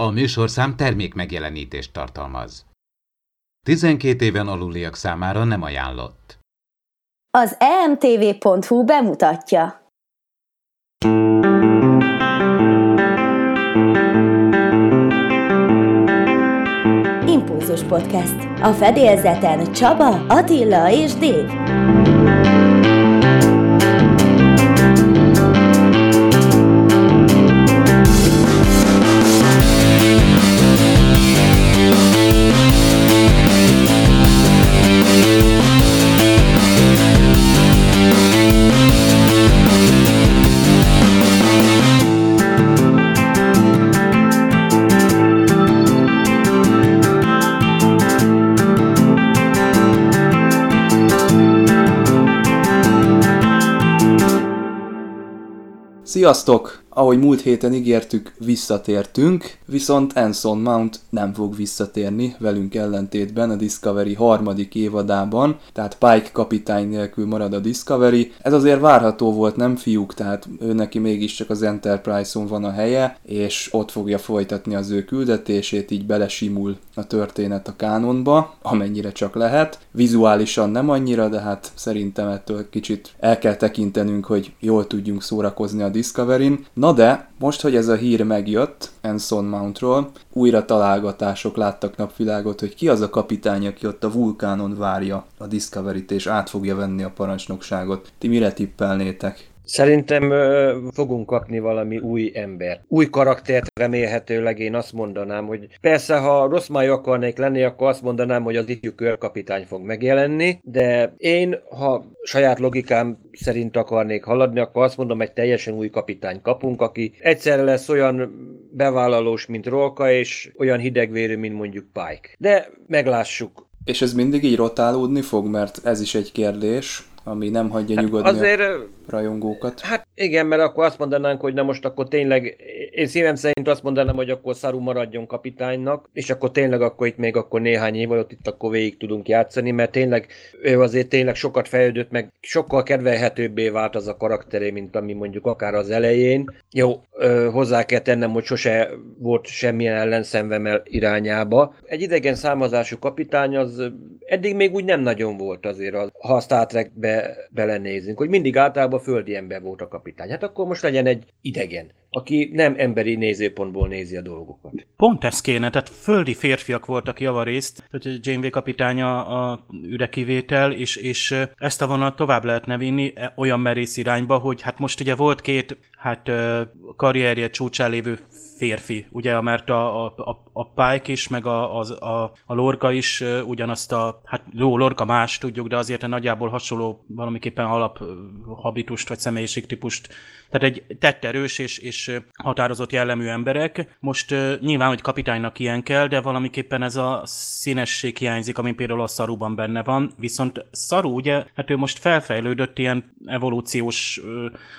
A műsorszám termék megjelenítést tartalmaz. 12 éven aluliak számára nem ajánlott. Az emtv.hu bemutatja. Impulzus Podcast. A fedélzeten Csaba, Attila és Dév. Sziasztok! Ahogy múlt héten ígértük, visszatértünk, viszont Anson Mount nem fog visszatérni velünk ellentétben a Discovery harmadik évadában, tehát Pike kapitány nélkül marad a Discovery. Ez azért várható volt, nem fiúk, tehát ő neki mégiscsak az Enterprise-on van a helye, és ott fogja folytatni az ő küldetését, így belesimul a történet a kánonba, amennyire csak lehet. Vizuálisan nem annyira, de hát szerintem ettől kicsit el kell tekintenünk, hogy jól tudjunk szórakozni a Discovery-n. Na de, most, hogy ez a hír megjött Anson Mountról, újra találgatások láttak napvilágot, hogy ki az a kapitány, aki ott a vulkánon várja a Discovery-t és át fogja venni a parancsnokságot. Ti mire tippelnétek? Szerintem ö, fogunk kapni valami új ember. Új karaktert remélhetőleg én azt mondanám, hogy persze, ha rossz májú akarnék lenni, akkor azt mondanám, hogy az ifjú körkapitány fog megjelenni, de én, ha saját logikám szerint akarnék haladni, akkor azt mondom, egy teljesen új kapitány kapunk, aki egyszerre lesz olyan bevállalós, mint Rolka, és olyan hidegvérű, mint mondjuk Pike. De meglássuk. És ez mindig így rotálódni fog, mert ez is egy kérdés, ami nem hagyja hát nyugodni azért, a rajongókat. Hát igen, mert akkor azt mondanánk, hogy na most akkor tényleg, én szívem szerint azt mondanám, hogy akkor Szaru maradjon kapitánynak, és akkor tényleg akkor itt még akkor néhány év alatt itt akkor végig tudunk játszani, mert tényleg ő azért tényleg sokat fejlődött, meg sokkal kedvelhetőbbé vált az a karakteré, mint ami mondjuk akár az elején. Jó, hozzá kell tennem, hogy sose volt semmilyen ellenszemvemel irányába. Egy idegen számozású kapitány az eddig még úgy nem nagyon volt azért, az, ha a Star Trekbe belenézünk, hogy mindig általában földi ember volt a kapitány. Hát akkor most legyen egy idegen, aki nem emberi nézőpontból nézi a dolgokat. Pont ez kéne, tehát földi férfiak voltak javarészt, tehát Janeway kapitánya a ürekivétel, és, és ezt a vonat tovább lehetne vinni e, olyan merész irányba, hogy hát most ugye volt két hát karrierje csúcsán lévő férfi, ugye, mert a, a, a Pike is, meg a, a, a, a Lorca is ugyanazt a, hát jó, Lorca más tudjuk, de azért nagyjából hasonló valamiképpen alap habitust vagy személyiségtípust tehát egy tetterős és, és határozott jellemű emberek. Most nyilván, hogy kapitánynak ilyen kell, de valamiképpen ez a színesség hiányzik, ami például a szaruban benne van. Viszont szaru, ugye, hát ő most felfejlődött ilyen evolúciós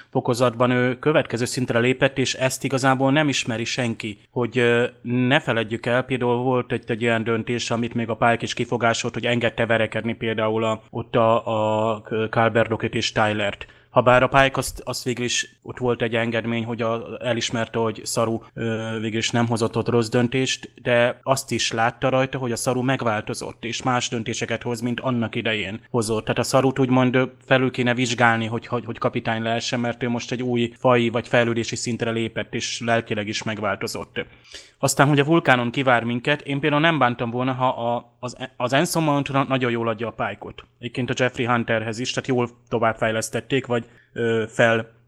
fokozatban, ő következő szintre lépett, és ezt igazából nem ismeri senki, hogy ne feledjük el, például volt egy, egy olyan döntés, amit még a Pike is kifogásolt, hogy engedte verekedni például a, ott a, a Calberdokit és Tylert Habár a Pike azt, azt végül is ott volt egy engedmény, hogy a, elismerte, hogy Szaru ö, végül is nem hozott ott rossz döntést, de azt is látta rajta, hogy a Szaru megváltozott, és más döntéseket hoz, mint annak idején hozott. Tehát a Szarut úgymond felül kéne vizsgálni, hogy, hogy, hogy kapitány lehessen, mert ő most egy új fai vagy fejlődési szintre lépett, és lelkileg is megváltozott. Aztán, hogy a vulkánon kivár minket, én például nem bántam volna, ha a, az, az Enson Mount nagyon jól adja a pálykot. Egyébként a Jeffrey Hunterhez is, tehát jól továbbfejlesztették, vagy ö, fel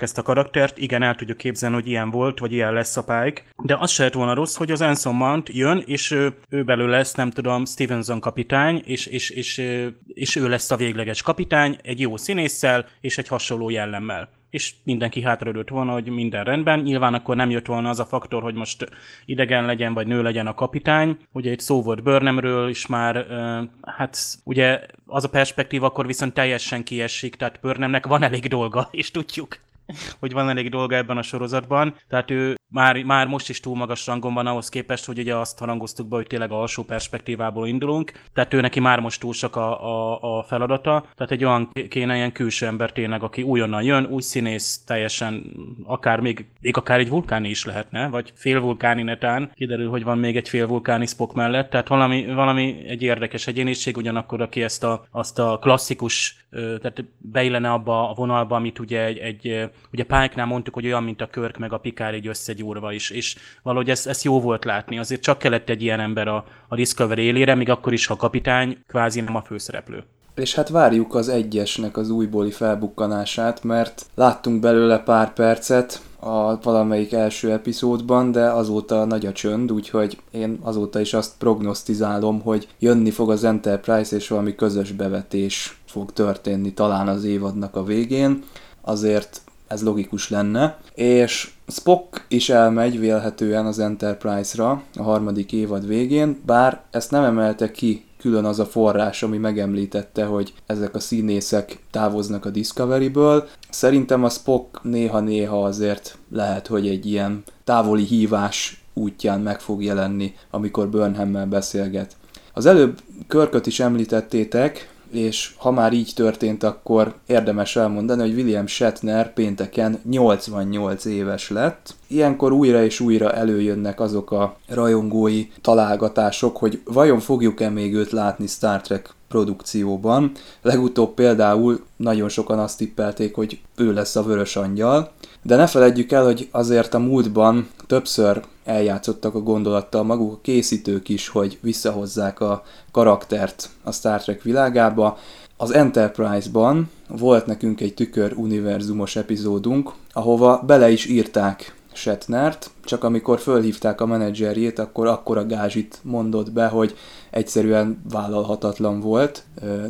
ezt a karaktert. Igen, el tudjuk képzelni, hogy ilyen volt, vagy ilyen lesz a Pike. De az se lett volna rossz, hogy az Anson Mount jön, és ő, ő belőle lesz, nem tudom, Stevenson kapitány, és, és, és, és ő lesz a végleges kapitány, egy jó színésszel, és egy hasonló jellemmel és mindenki hátraődött volna, hogy minden rendben. Nyilván akkor nem jött volna az a faktor, hogy most idegen legyen, vagy nő legyen a kapitány. Ugye egy szó volt Burnhamről is már, hát ugye az a perspektíva akkor viszont teljesen kiesik, tehát Burnhamnek van elég dolga, és tudjuk. Hogy van elég dolga ebben a sorozatban, tehát ő már, már most is túl magas rangon van ahhoz képest, hogy ugye azt harangoztuk be, hogy tényleg alsó perspektívából indulunk, tehát ő neki már most túl sok a, a, a feladata, tehát egy olyan kéne ilyen külső ember tényleg, aki újonnan jön, új színész, teljesen akár még, még akár egy vulkáni is lehetne, vagy félvulkáni netán, kiderül, hogy van még egy félvulkáni Spock mellett, tehát valami, valami egy érdekes egyéniség, ugyanakkor aki ezt a, azt a klasszikus, tehát beillene abba a vonalba, amit ugye egy, egy ugye Pike-nál mondtuk, hogy olyan, mint a Körk meg a Pikár egy összegyúrva is, és valahogy ez, ez jó volt látni, azért csak kellett egy ilyen ember a, a Discovery élére, még akkor is, ha kapitány kvázi nem a főszereplő. És hát várjuk az egyesnek az újbóli felbukkanását, mert láttunk belőle pár percet, a valamelyik első epizódban, de azóta nagy a csönd, úgyhogy én azóta is azt prognosztizálom, hogy jönni fog az Enterprise, és valami közös bevetés fog történni talán az évadnak a végén. Azért ez logikus lenne, és Spock is elmegy vélhetően az Enterprise-ra a harmadik évad végén, bár ezt nem emelte ki külön az a forrás, ami megemlítette, hogy ezek a színészek távoznak a Discovery-ből. Szerintem a Spock néha-néha azért lehet, hogy egy ilyen távoli hívás útján meg fog jelenni, amikor Burnhammel beszélget. Az előbb Körköt is említettétek, és ha már így történt, akkor érdemes elmondani, hogy William Shatner pénteken 88 éves lett. Ilyenkor újra és újra előjönnek azok a rajongói találgatások, hogy vajon fogjuk-e még őt látni Star Trek produkcióban. Legutóbb például nagyon sokan azt tippelték, hogy ő lesz a vörös angyal, de ne feledjük el, hogy azért a múltban többször eljátszottak a gondolattal maguk a készítők is, hogy visszahozzák a karaktert a Star Trek világába. Az Enterprise-ban volt nekünk egy tükör univerzumos epizódunk, ahova bele is írták Shatnert, csak amikor fölhívták a menedzserjét, akkor akkora gázsit mondott be, hogy egyszerűen vállalhatatlan volt,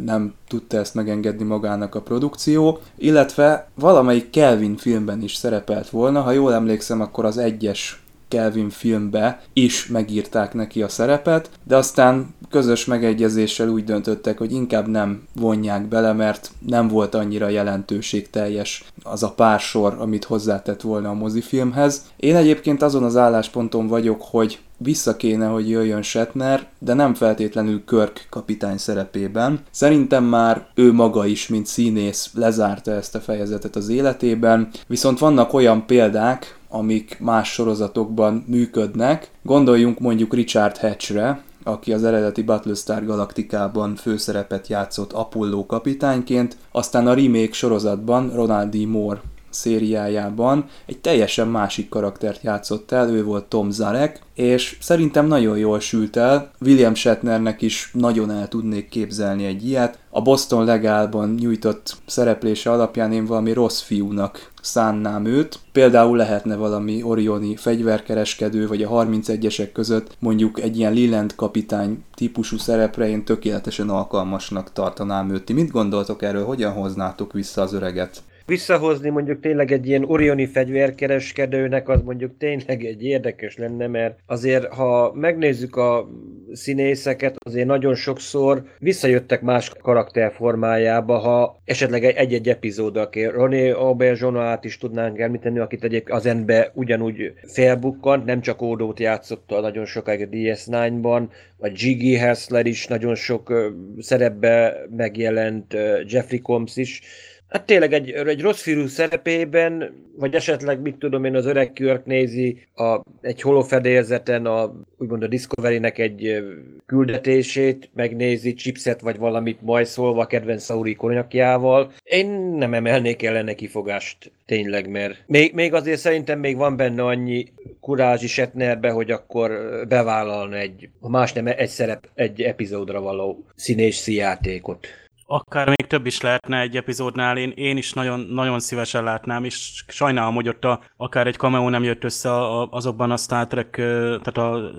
nem tudta ezt megengedni magának a produkció, illetve valamelyik Kelvin filmben is szerepelt volna, ha jól emlékszem, akkor az egyes Kelvin filmbe is megírták neki a szerepet, de aztán közös megegyezéssel úgy döntöttek, hogy inkább nem vonják bele, mert nem volt annyira jelentőségteljes az a pár sor, amit hozzátett volna a mozifilmhez. Én egyébként azon az állásponton vagyok, hogy vissza kéne, hogy jöjjön Shatner, de nem feltétlenül Körk kapitány szerepében. Szerintem már ő maga is, mint színész lezárta ezt a fejezetet az életében, viszont vannak olyan példák, amik más sorozatokban működnek. Gondoljunk mondjuk Richard Hatchre, aki az eredeti Battlestar Galaktikában főszerepet játszott Apollo kapitányként, aztán a remake sorozatban Ronald D. Moore szériájában egy teljesen másik karaktert játszott el, ő volt Tom Zarek, és szerintem nagyon jól sült el, William Shatnernek is nagyon el tudnék képzelni egy ilyet. A Boston Legálban nyújtott szereplése alapján én valami rossz fiúnak szánnám őt. Például lehetne valami Orioni fegyverkereskedő, vagy a 31-esek között mondjuk egy ilyen Leland kapitány típusú szerepre én tökéletesen alkalmasnak tartanám őt. Ti mit gondoltok erről, hogyan hoznátok vissza az öreget? Visszahozni mondjuk tényleg egy ilyen orioni fegyverkereskedőnek, az mondjuk tényleg egy érdekes lenne, mert azért, ha megnézzük a színészeket, azért nagyon sokszor visszajöttek más karakter formájába, ha esetleg egy-egy epizód, aki René Aubergeonat is tudnánk említeni, akit egyébként az endbe ugyanúgy felbukkant, nem csak Ódót játszotta nagyon sokáig a DS9-ban, vagy Jiggy Hessler is nagyon sok szerepbe megjelent, Jeffrey Combs is, Hát tényleg egy, egy rossz fiú szerepében, vagy esetleg, mit tudom én, az öreg Kirk nézi a, egy holofedélzeten a, úgymond a Discovery-nek egy küldetését, megnézi chipset vagy valamit majd szólva a kedvenc Sauri konyakjával. Én nem emelnék ellene kifogást tényleg, mert még, még azért szerintem még van benne annyi kurázsi Shatnerbe, hogy akkor bevállalna egy, ha más nem, egy szerep, egy epizódra való színés játékot. Akár még több is lehetne egy epizódnál, én, én is nagyon, nagyon szívesen látnám, és sajnálom, hogy ott a, akár egy cameo nem jött össze azokban a Star Trek, tehát a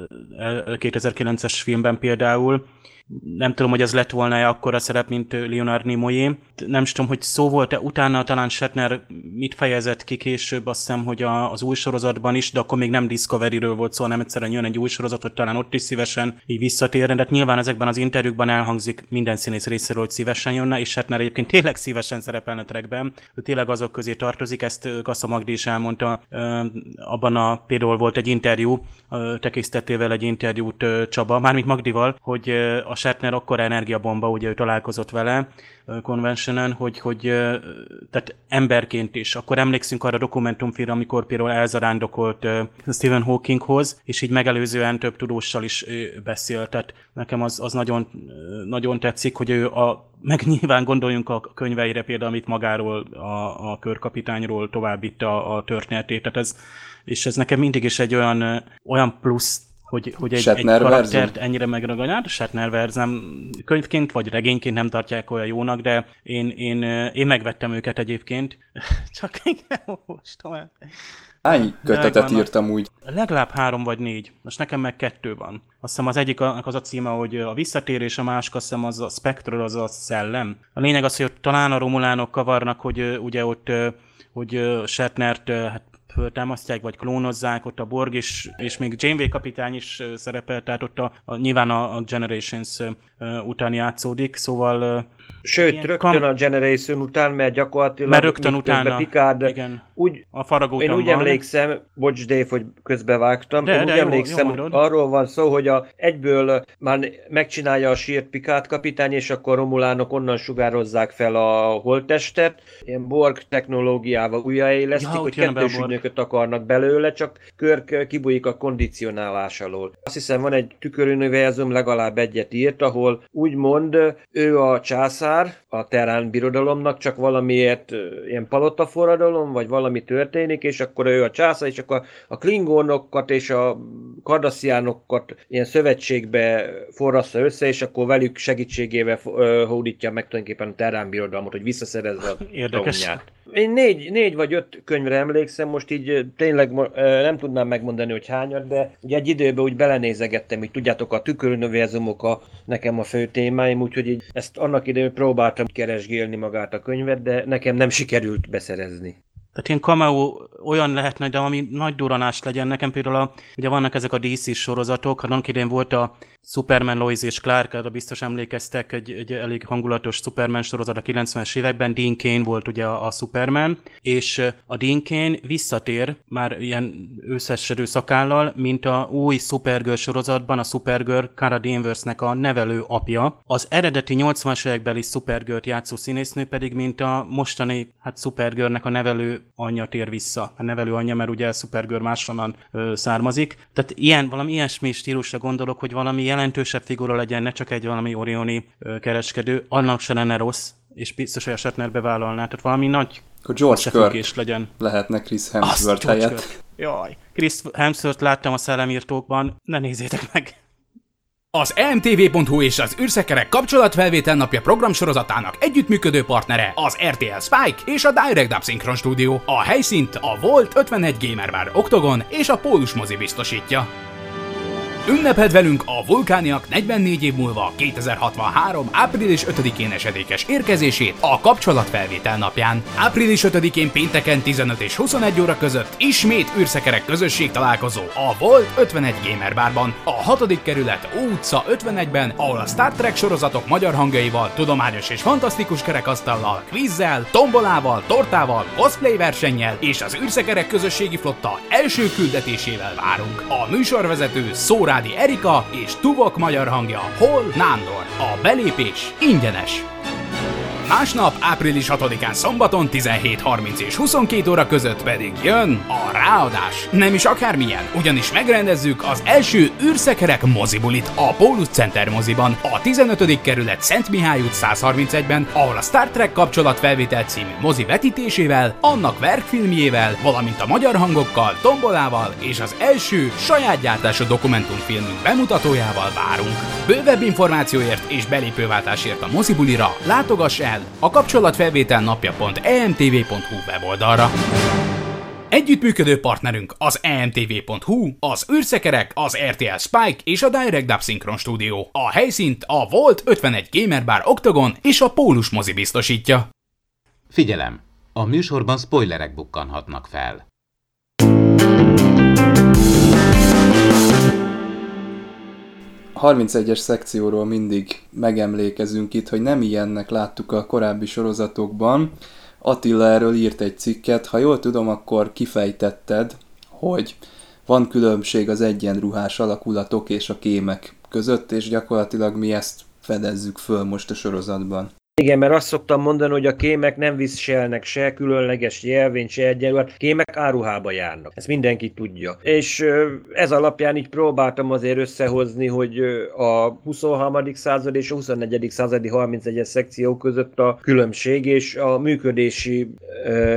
2009-es filmben például, nem tudom, hogy ez lett volna-e akkora szerep, mint Leonard Nimoy. Nem tudom, hogy szó volt-e utána, talán Shatner mit fejezett ki később, azt hiszem, hogy a, az új sorozatban is, de akkor még nem Discovery-ről volt szó, hanem egyszerűen jön egy új sorozat, hogy talán ott is szívesen így visszatérne. De hát nyilván ezekben az interjúkban elhangzik minden színész részéről, hogy szívesen jönne, és Shatner egyébként tényleg szívesen szerepelne trekben. Ő tényleg azok közé tartozik, ezt Kassa Magdi is elmondta. Abban a például volt egy interjú, tekésztetével egy interjút Csaba, mármint Magdival, hogy a Shatner akkor energiabomba, ugye ő találkozott vele konventionen, hogy, hogy tehát emberként is. Akkor emlékszünk arra a dokumentumfilmre, amikor például elzarándokolt Stephen Hawkinghoz, és így megelőzően több tudóssal is beszélt. Tehát nekem az, az nagyon, nagyon tetszik, hogy ő a meg nyilván gondoljunk a könyveire például, amit magáról, a, a körkapitányról továbbítta a, a történetét, tehát ez, és ez nekem mindig is egy olyan, olyan plusz hogy, hogy egy, egy karaktert ennyire megragadják. Shatner verzem könyvként vagy regényként nem tartják olyan jónak, de én, én, én megvettem őket egyébként. Csak én nem olvastam el. Hány kötetet írtam úgy? Legalább három vagy négy. Most nekem meg kettő van. Azt hiszem az egyik az a címe, hogy a visszatérés, a másik azt hiszem az a Spectral, az a szellem. A lényeg az, hogy talán a romulánok kavarnak, hogy ugye ott hogy Shatnert hát föltámasztják, vagy klónozzák, ott a Borg is, és még Janeway kapitány is szerepel, tehát ott a, a nyilván a, a Generations után játszódik, szóval Sőt, Ilyen rögtön kam... a Generation után, mert gyakorlatilag mert rögtön utána, Picard, igen, úgy, a faragó Én úgy van. emlékszem, bocs Dave, hogy közbevágtam, de, én de úgy jó, emlékszem, jó arról van szó, hogy a, egyből már megcsinálja a sírt Picard kapitány, és akkor Romulánok onnan sugározzák fel a holttestet, ilyen Borg technológiával újraélesztik, ja, hogy kettős ügynököt akarnak belőle, csak Körk kibújik a kondicionálás alól. Azt hiszem van egy tüköruniverzum, legalább egyet írt, ahol úgymond ő a császár, a Terán birodalomnak, csak valamiért ilyen palotaforradalom, vagy valami történik, és akkor ő a császár, és akkor a klingonokat és a kardasziánokat ilyen szövetségbe forraszta össze, és akkor velük segítségével hódítja meg tulajdonképpen a Terán birodalmat, hogy visszaszerezze a Érdekes. Én négy, négy vagy öt könyvre emlékszem, most így tényleg nem tudnám megmondani, hogy hányat, de ugye egy időben úgy belenézegettem, hogy tudjátok, a tüköruniverzumok a, nekem a fő témáim, úgyhogy így ezt annak idején próbáltam keresgélni magát a könyvet, de nekem nem sikerült beszerezni. Tehát ilyen cameo olyan lehetne, de ami nagy duranás legyen. Nekem például a, ugye vannak ezek a DC sorozatok, annak idén volt a Superman, Lois és Clark, arra biztos emlékeztek, egy, egy elég hangulatos Superman sorozat a 90-es években, Dean Kane volt ugye a, a Superman, és a Dean Kane visszatér már ilyen összesedő szakállal, mint a új Supergirl sorozatban a Supergirl Cara Danvers-nek a nevelő apja. Az eredeti 80-as évekbeli Supergirl-t játszó színésznő pedig, mint a mostani hát Supergirl-nek a nevelő anyja tér vissza. A nevelő anyja, mert ugye Supergirl máshonnan ö, származik. Tehát ilyen, valami ilyesmi stílusra gondolok, hogy valami jelentősebb figura legyen, ne csak egy valami Orioni kereskedő, annak se lenne rossz, és biztos, hogy a Shatner bevállalná, tehát valami nagy Akkor George Kirk legyen. lehetne Chris Hemsworth helyett. Jaj, Chris Hemsworth láttam a szellemírtókban, ne nézzétek meg. Az emtv.hu és az űrszekerek kapcsolatfelvétel napja programsorozatának együttműködő partnere az RTL Spike és a Direct Dub Synchron Studio. A helyszínt a Volt 51 Gamer Bar Octogon és a Pólus mozi biztosítja. Ünneped velünk a vulkániak 44 év múlva 2063. április 5-én esedékes érkezését a kapcsolatfelvétel napján. Április 5-én pénteken 15 és 21 óra között ismét űrszekerek közösség találkozó a Volt 51 Gamer Barban, a 6. kerület utca 51-ben, ahol a Star Trek sorozatok magyar hangjaival, tudományos és fantasztikus kerekasztallal, kvízzel, tombolával, tortával, cosplay versennyel és az űrszekerek közösségi flotta első küldetésével várunk. A műsorvezető Szóra Nórádi Erika és Tuvok magyar hangja Hol Nándor. A belépés ingyenes. Másnap, április 6-án szombaton 17.30 és 22 óra között pedig jön a ráadás. Nem is akármilyen, ugyanis megrendezzük az első űrszekerek mozibulit a Pólus Center moziban, a 15. kerület Szent Mihály út 131-ben, ahol a Star Trek kapcsolatfelvétel című mozi vetítésével, annak verkfilmjével, valamint a magyar hangokkal, tombolával és az első saját gyártású dokumentumfilmünk bemutatójával várunk. Bővebb információért és belépőváltásért a mozibulira látogass el a kapcsolatfelvétel napja.emtv.hu weboldalra. Együttműködő partnerünk az emtv.hu, az űrszekerek, az RTL Spike és a Direct Dub Synchron Studio. A helyszínt a Volt 51 Gamer Bar Octagon és a Pólus mozi biztosítja. Figyelem! A műsorban spoilerek bukkanhatnak fel. 31-es szekcióról mindig megemlékezünk itt, hogy nem ilyennek láttuk a korábbi sorozatokban. Attila erről írt egy cikket, ha jól tudom, akkor kifejtetted, hogy van különbség az egyenruhás alakulatok és a kémek között, és gyakorlatilag mi ezt fedezzük föl most a sorozatban. Igen, mert azt szoktam mondani, hogy a kémek nem viselnek se különleges jelvényt, se egyenruhát, kémek áruhába járnak. Ezt mindenki tudja. És ez alapján így próbáltam azért összehozni, hogy a 23. század és a 24. századi 31-es szekció között a különbség és a működési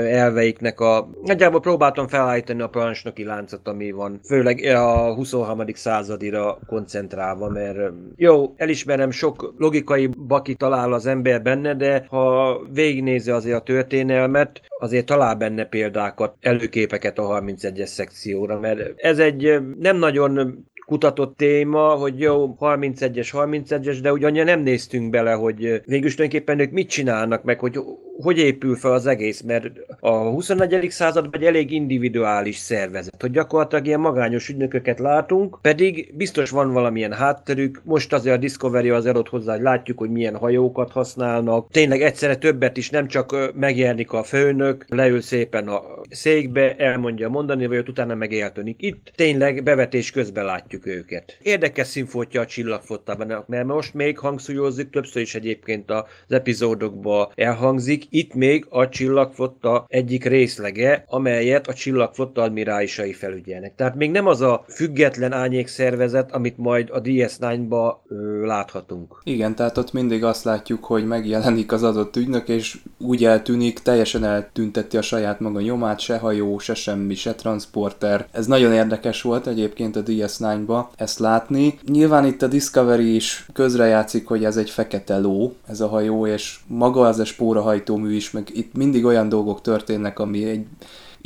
elveiknek a... Nagyjából próbáltam felállítani a parancsnoki láncot, ami van, főleg a 23. századira koncentrálva, mert jó, elismerem, sok logikai baki talál az emberben, benne, de ha végignézi azért a történelmet, azért talál benne példákat, előképeket a 31-es szekcióra, mert ez egy nem nagyon kutatott téma, hogy jó, 31-es, 31-es, de ugyan nem néztünk bele, hogy végül tulajdonképpen ők mit csinálnak, meg hogy hogy épül fel az egész, mert a 21. század egy elég individuális szervezet, hogy gyakorlatilag ilyen magányos ügynököket látunk, pedig biztos van valamilyen hátterük, most azért a Discovery az adott hozzá, hogy látjuk, hogy milyen hajókat használnak, tényleg egyszerre többet is, nem csak megjelenik a főnök, leül szépen a székbe, elmondja mondani, vagy utána meg. Itt tényleg bevetés közben látjuk őket. Érdekes színfotja a csillagfottában, mert most még hangsúlyozzuk, többször is egyébként az epizódokban elhangzik, itt még a csillagfotta egyik részlege, amelyet a csillagfotta admirálisai felügyelnek. Tehát még nem az a független ányék szervezet, amit majd a DS9-ba láthatunk. Igen, tehát ott mindig azt látjuk, hogy megjelenik az adott ügynök, és úgy eltűnik, teljesen eltünteti a saját maga nyomát, se hajó, se semmi, se transporter. Ez nagyon érdekes volt egyébként a DS9-ba ezt látni. Nyilván itt a Discovery is közrejátszik, hogy ez egy fekete ló, ez a hajó, és maga az a spórahajtó hajtómű is, meg itt mindig olyan dolgok történnek, ami egy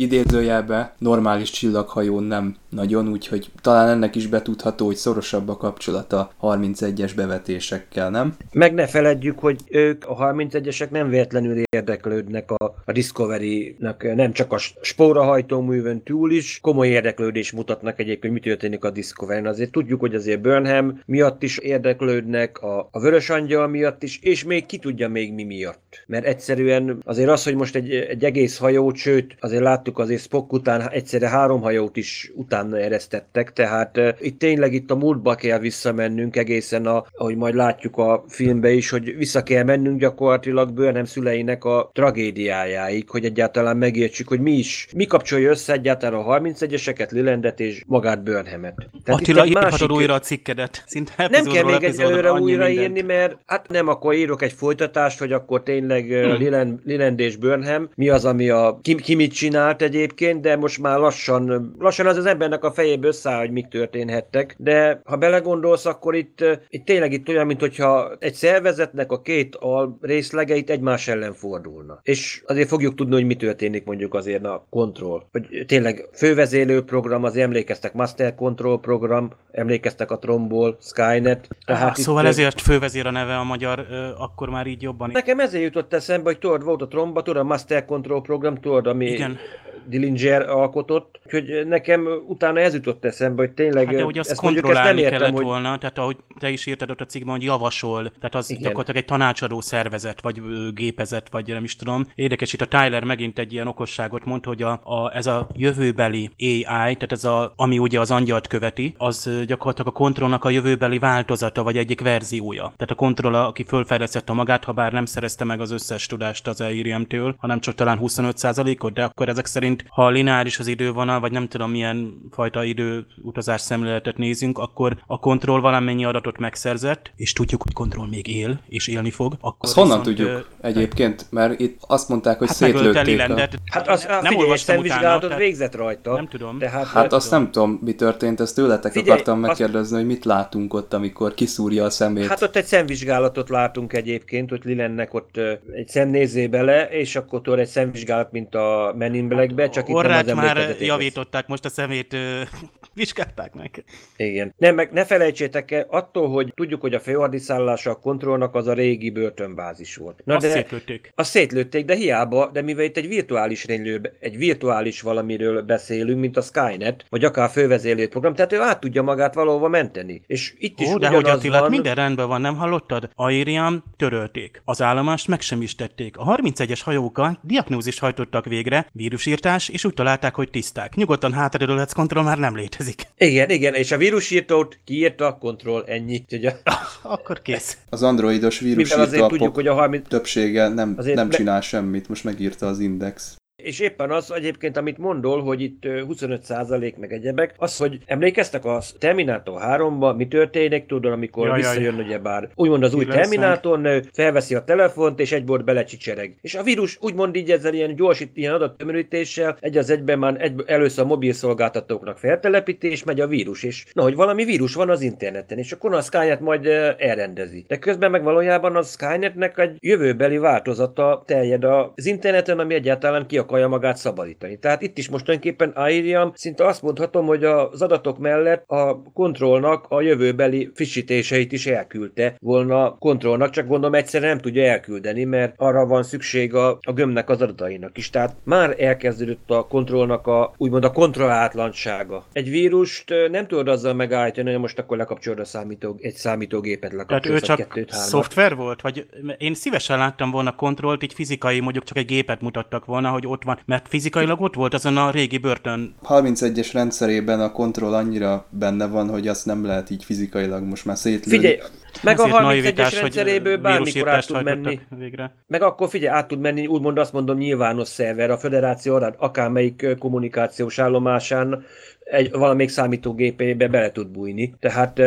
idézőjelbe normális csillaghajón nem nagyon, úgyhogy talán ennek is betudható, hogy szorosabb a kapcsolata 31-es bevetésekkel, nem? Meg ne feledjük, hogy ők a 31-esek nem véletlenül érdeklődnek a, a Discovery-nak, nem csak a spórahajtóművön túl is, komoly érdeklődés mutatnak egyébként, mi történik a Discovery-n. Azért tudjuk, hogy azért Burnham miatt is érdeklődnek, a, a Vörös Angyal miatt is, és még ki tudja még mi miatt. Mert egyszerűen azért az, hogy most egy, egy egész hajót, sőt, azért láttuk azért Spock után egyszerre három hajót is után utána eresztettek, tehát itt tényleg itt a múltba kell visszamennünk egészen, a, ahogy majd látjuk a filmbe is, hogy vissza kell mennünk gyakorlatilag Burnham szüleinek a tragédiájáig, hogy egyáltalán megértsük, hogy mi is, mi kapcsolja össze egyáltalán a 31-eseket, Lilendet és magát Burnhamet. Tehát Attila, írhatod újra a cikkedet. Szinte nem kell még egyelőre újraírni, mert hát nem, akkor írok egy folytatást, hogy akkor tényleg hmm. Liland, Liland és Burnham, mi az, ami a, ki, ki mit csinált egyébként, de most már lassan, lassan az az ember embernek a fejébe összeáll, hogy mik történhettek, de ha belegondolsz, akkor itt, itt tényleg itt olyan, mint hogyha egy szervezetnek a két al részlegeit egymás ellen fordulna. És azért fogjuk tudni, hogy mi történik mondjuk azért a Control. Hogy tényleg fővezélő program, az emlékeztek Master Control program, emlékeztek a Tromból, Skynet. Tehát szóval itt, ezért fővezér a neve a magyar, akkor már így jobban. Nekem ezért jutott eszembe, hogy tudod, volt a Tromba, tudod, a Master Control program, tudod, ami Igen. Dillinger alkotott, hogy nekem utána ez jutott eszembe, hogy tényleg hát de ugye azt ezt mondjuk ezt nem értem, kellett hogy... volna, tehát ahogy te is írtad ott a cikkben, hogy javasol, tehát az Igen. gyakorlatilag egy tanácsadó szervezet, vagy gépezet, vagy nem is tudom. Érdekes, itt a Tyler megint egy ilyen okosságot mond, hogy a, a, ez a jövőbeli AI, tehát ez a, ami ugye az angyalt követi, az gyakorlatilag a kontrollnak a jövőbeli változata, vagy egyik verziója. Tehát a kontroll, aki fölfejlesztette magát, ha bár nem szerezte meg az összes tudást az EIRM-től, hanem csak talán 25%-ot, de akkor ezek szerint, ha lineáris az idővonal, vagy nem tudom milyen fajta időutazás szemléletet nézünk, akkor a kontroll valamennyi adatot megszerzett, és tudjuk, hogy kontroll még él, és élni fog. Akkor azt honnan tudjuk ö... egyébként? Mert itt azt mondták, hogy hát szétlőtték. A... Hát az, nem figyelj, szemvizsgálatot tehát... végzett rajta. Nem tudom. Tehát, hát azt tudom. nem tudom, mi történt, ezt tőletek figyelj, akartam megkérdezni, azt... hogy mit látunk ott, amikor kiszúrja a szemét. Hát ott egy szemvizsgálatot látunk egyébként, hogy Lilennek ott egy szemnézé bele, és akkor egy szemvizsgálat, mint a Men in black be, csak itt nem az már javították, most a szemét ö, vizsgálták meg. Igen. Nem, meg ne felejtsétek el, attól, hogy tudjuk, hogy a főhadiszállása a kontrollnak az a régi börtönbázis volt. Na Azt de... szétlőtték. Azt szétlőtték, de hiába, de mivel itt egy virtuális rénylő, egy virtuális valamiről beszélünk, mint a Skynet, vagy akár fővezérlő program, tehát ő át tudja magát valahova menteni. És itt is Ó, de hogy Attila, van, minden rendben van, nem hallottad? Airiam törölték. Az állomást meg sem is tették. A 31-es hajókkal diagnózist hajtottak végre, vírusírtás, és úgy találták, hogy tiszták. Nyugodtan hátradőlhetsz, kontroll már nem létezik. Igen, igen, és a vírusírtót kiírta a kontroll, ennyi. Ugye? Akkor kész. Az androidos vírusírtó azért tudjuk, hogy a 30... többsége nem, Azért nem csinál semmit, most megírta az Index. És éppen az egyébként, amit mondol, hogy itt ö, 25% meg egyebek, az, hogy emlékeztek a Terminátor 3-ban, mi történik, tudod, amikor Jaj, jaj, jaj. visszajön ugyebár, úgymond az új. Terminátor, felveszi a telefont, és egyből belecsicsereg. És a vírus úgymond így ezzel ilyen gyorsít, ilyen adattömörítéssel, egy az egyben már egy, először a mobil szolgáltatóknak feltelepítés, megy a vírus, és na, hogy valami vírus van az interneten, és akkor a Skynet majd elrendezi. De közben meg valójában a Skynetnek egy jövőbeli változata terjed az interneten, ami egyáltalán ki akarja magát szabadítani. Tehát itt is most tulajdonképpen Airiam szinte azt mondhatom, hogy az adatok mellett a kontrollnak a jövőbeli frissítéseit is elküldte volna kontrollnak, csak gondolom egyszerűen nem tudja elküldeni, mert arra van szükség a, a gömnek az adatainak is. Tehát már elkezdődött a kontrollnak a úgymond a kontrollátlansága. Egy vírust nem tudod azzal megállítani, hogy most akkor lekapcsolod a számító, egy számítógépet, Tehát lekapcsolsz ő csak kettőt, szoftver volt? Vagy én szívesen láttam volna kontrollt, így fizikai, mondjuk csak egy gépet mutattak volna, hogy ott van, mert fizikailag ott volt azon a régi börtön 31-es rendszerében a kontroll annyira benne van, hogy azt nem lehet így fizikailag most már szétlőni. Figyelj, meg a Ezért 31-es naivitás, hogy rendszeréből bármikor át tud menni. Végre. Meg akkor figyelj, át tud menni, úgymond azt mondom, nyilvános szerver, a föderáció arra, akármelyik kommunikációs állomásán egy, valamelyik számítógépébe bele tud bújni. Tehát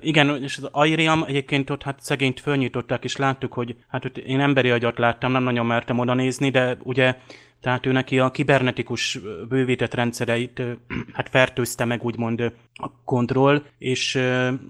Igen, és az Airiam egyébként ott hát szegényt fölnyitották, és láttuk, hogy hát ott én emberi agyat láttam, nem nagyon mertem oda nézni, de ugye tehát ő neki a kibernetikus bővített rendszereit hát fertőzte meg úgymond a kontroll, és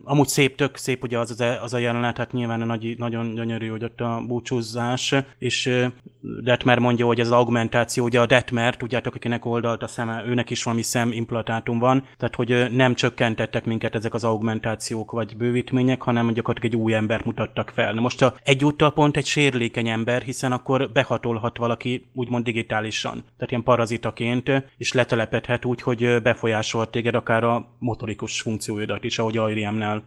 amúgy szép, tök szép ugye az, az, a- az a jelenet, hát nyilván nagy, nagyon gyönyörű, hogy ott a búcsúzás, és Detmer mondja, hogy ez az augmentáció, ugye a Detmer, tudjátok, akinek oldalt a szeme, őnek is valami szemimplantátum van, tehát hogy nem csökkentettek minket ezek az augmentációk vagy bővítmények, hanem gyakorlatilag egy új embert mutattak fel. Na most a, egyúttal pont egy sérülékeny ember, hiszen akkor behatolhat valaki úgymond digitálisan, tehát ilyen parazitaként, és letelepedhet úgy, hogy ö, befolyásolhat téged akár a motorikus funkcióidat is, ahogy Airiamnál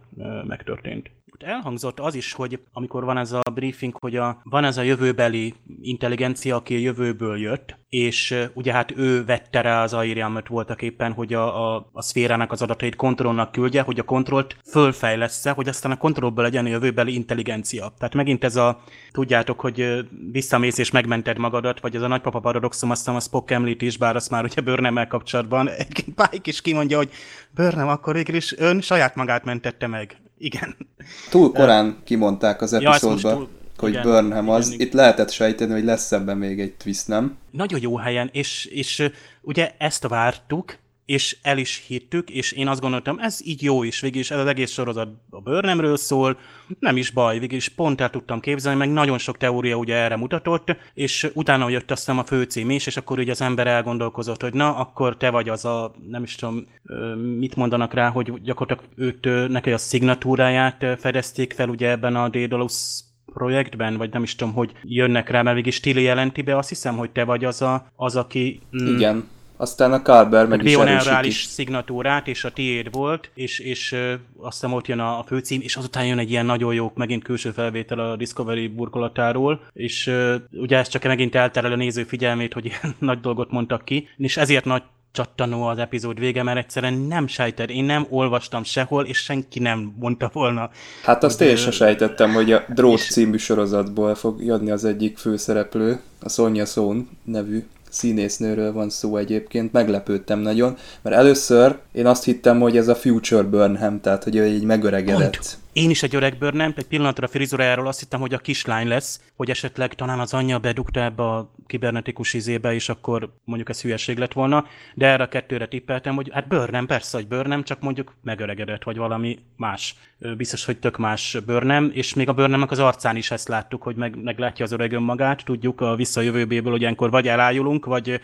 megtörtént. Ott elhangzott az is, hogy amikor van ez a briefing, hogy a, van ez a jövőbeli intelligencia, aki a jövőből jött, és ugye hát ő vette rá az Airiamot voltak éppen, hogy a, a, a szférának az adatait kontrollnak küldje, hogy a kontrollt fölfejlesz hogy aztán a kontrollból legyen a jövőbeli intelligencia. Tehát megint ez a, tudjátok, hogy visszamész és megmented magadat, vagy ez a nagypapa paradoxum, aztán a Spock említi is, bár azt már ugye Burnham-mel kapcsolatban. Pike is kimondja, hogy Burnham akkor végül is ön saját magát mentette meg. Igen. Túl korán kimondták az Ja, epizódba, túl- hogy igen, Burnham az. igen. Itt lehetett sejteni, hogy lesz ebben még egy twist, nem? nagyon jó helyen, és, és ugye ezt vártuk, és el is hittük, és én azt gondoltam, ez így jó is, végül is ez az egész sorozat a bőrnemről szól, nem is baj, végül is pont el tudtam képzelni, meg nagyon sok teória ugye erre mutatott, és utána jött aztán a főcím is, és akkor ugye az ember elgondolkozott, hogy na, akkor te vagy az a, nem is tudom, mit mondanak rá, hogy gyakorlatilag őt, neki a szignatúráját fedezték fel ugye ebben a Daedalus projektben, vagy nem is tudom, hogy jönnek rá, mert végig Tilly jelenti be, azt hiszem, hogy te vagy az, a, az aki... mm, Igen. Aztán a Carver meg is erősíti. szignatúrát, és a tiéd volt, és, és ö, azt hiszem ott jön a, a főcím, és azután jön egy ilyen nagyon jó, megint külső felvétel a Discovery burkolatáról, és ö, ugye ez csak megint elterel a néző figyelmét, hogy ilyen nagy dolgot mondtak ki, és ezért nagy csattanó az epizód vége, mert egyszerűen nem sejted, én nem olvastam sehol, és senki nem mondta volna. Hát azt én sem sejtettem, hogy a Drót és- című sorozatból fog jönni az egyik főszereplő, a Sonja Szón nevű színésznőről van szó egyébként, meglepődtem nagyon, mert először én azt hittem, hogy ez a Future Burnham, tehát hogy ő így megöregedett. Pont. Én is egy öreg bőrnem, egy pillanatra a frizurájáról azt hittem, hogy a kislány lesz, hogy esetleg talán az anyja bedugta ebbe a kibernetikus izébe, és akkor mondjuk ez hülyeség lett volna, de erre a kettőre tippeltem, hogy hát bőrnem, persze, hogy bőrnem, csak mondjuk megöregedett, vagy valami más. Biztos, hogy tök más bőrnem, és még a bőrnemnek az arcán is ezt láttuk, hogy meg, meglátja az öreg önmagát, tudjuk a visszajövőbéből, hogy ilyenkor vagy elájulunk, vagy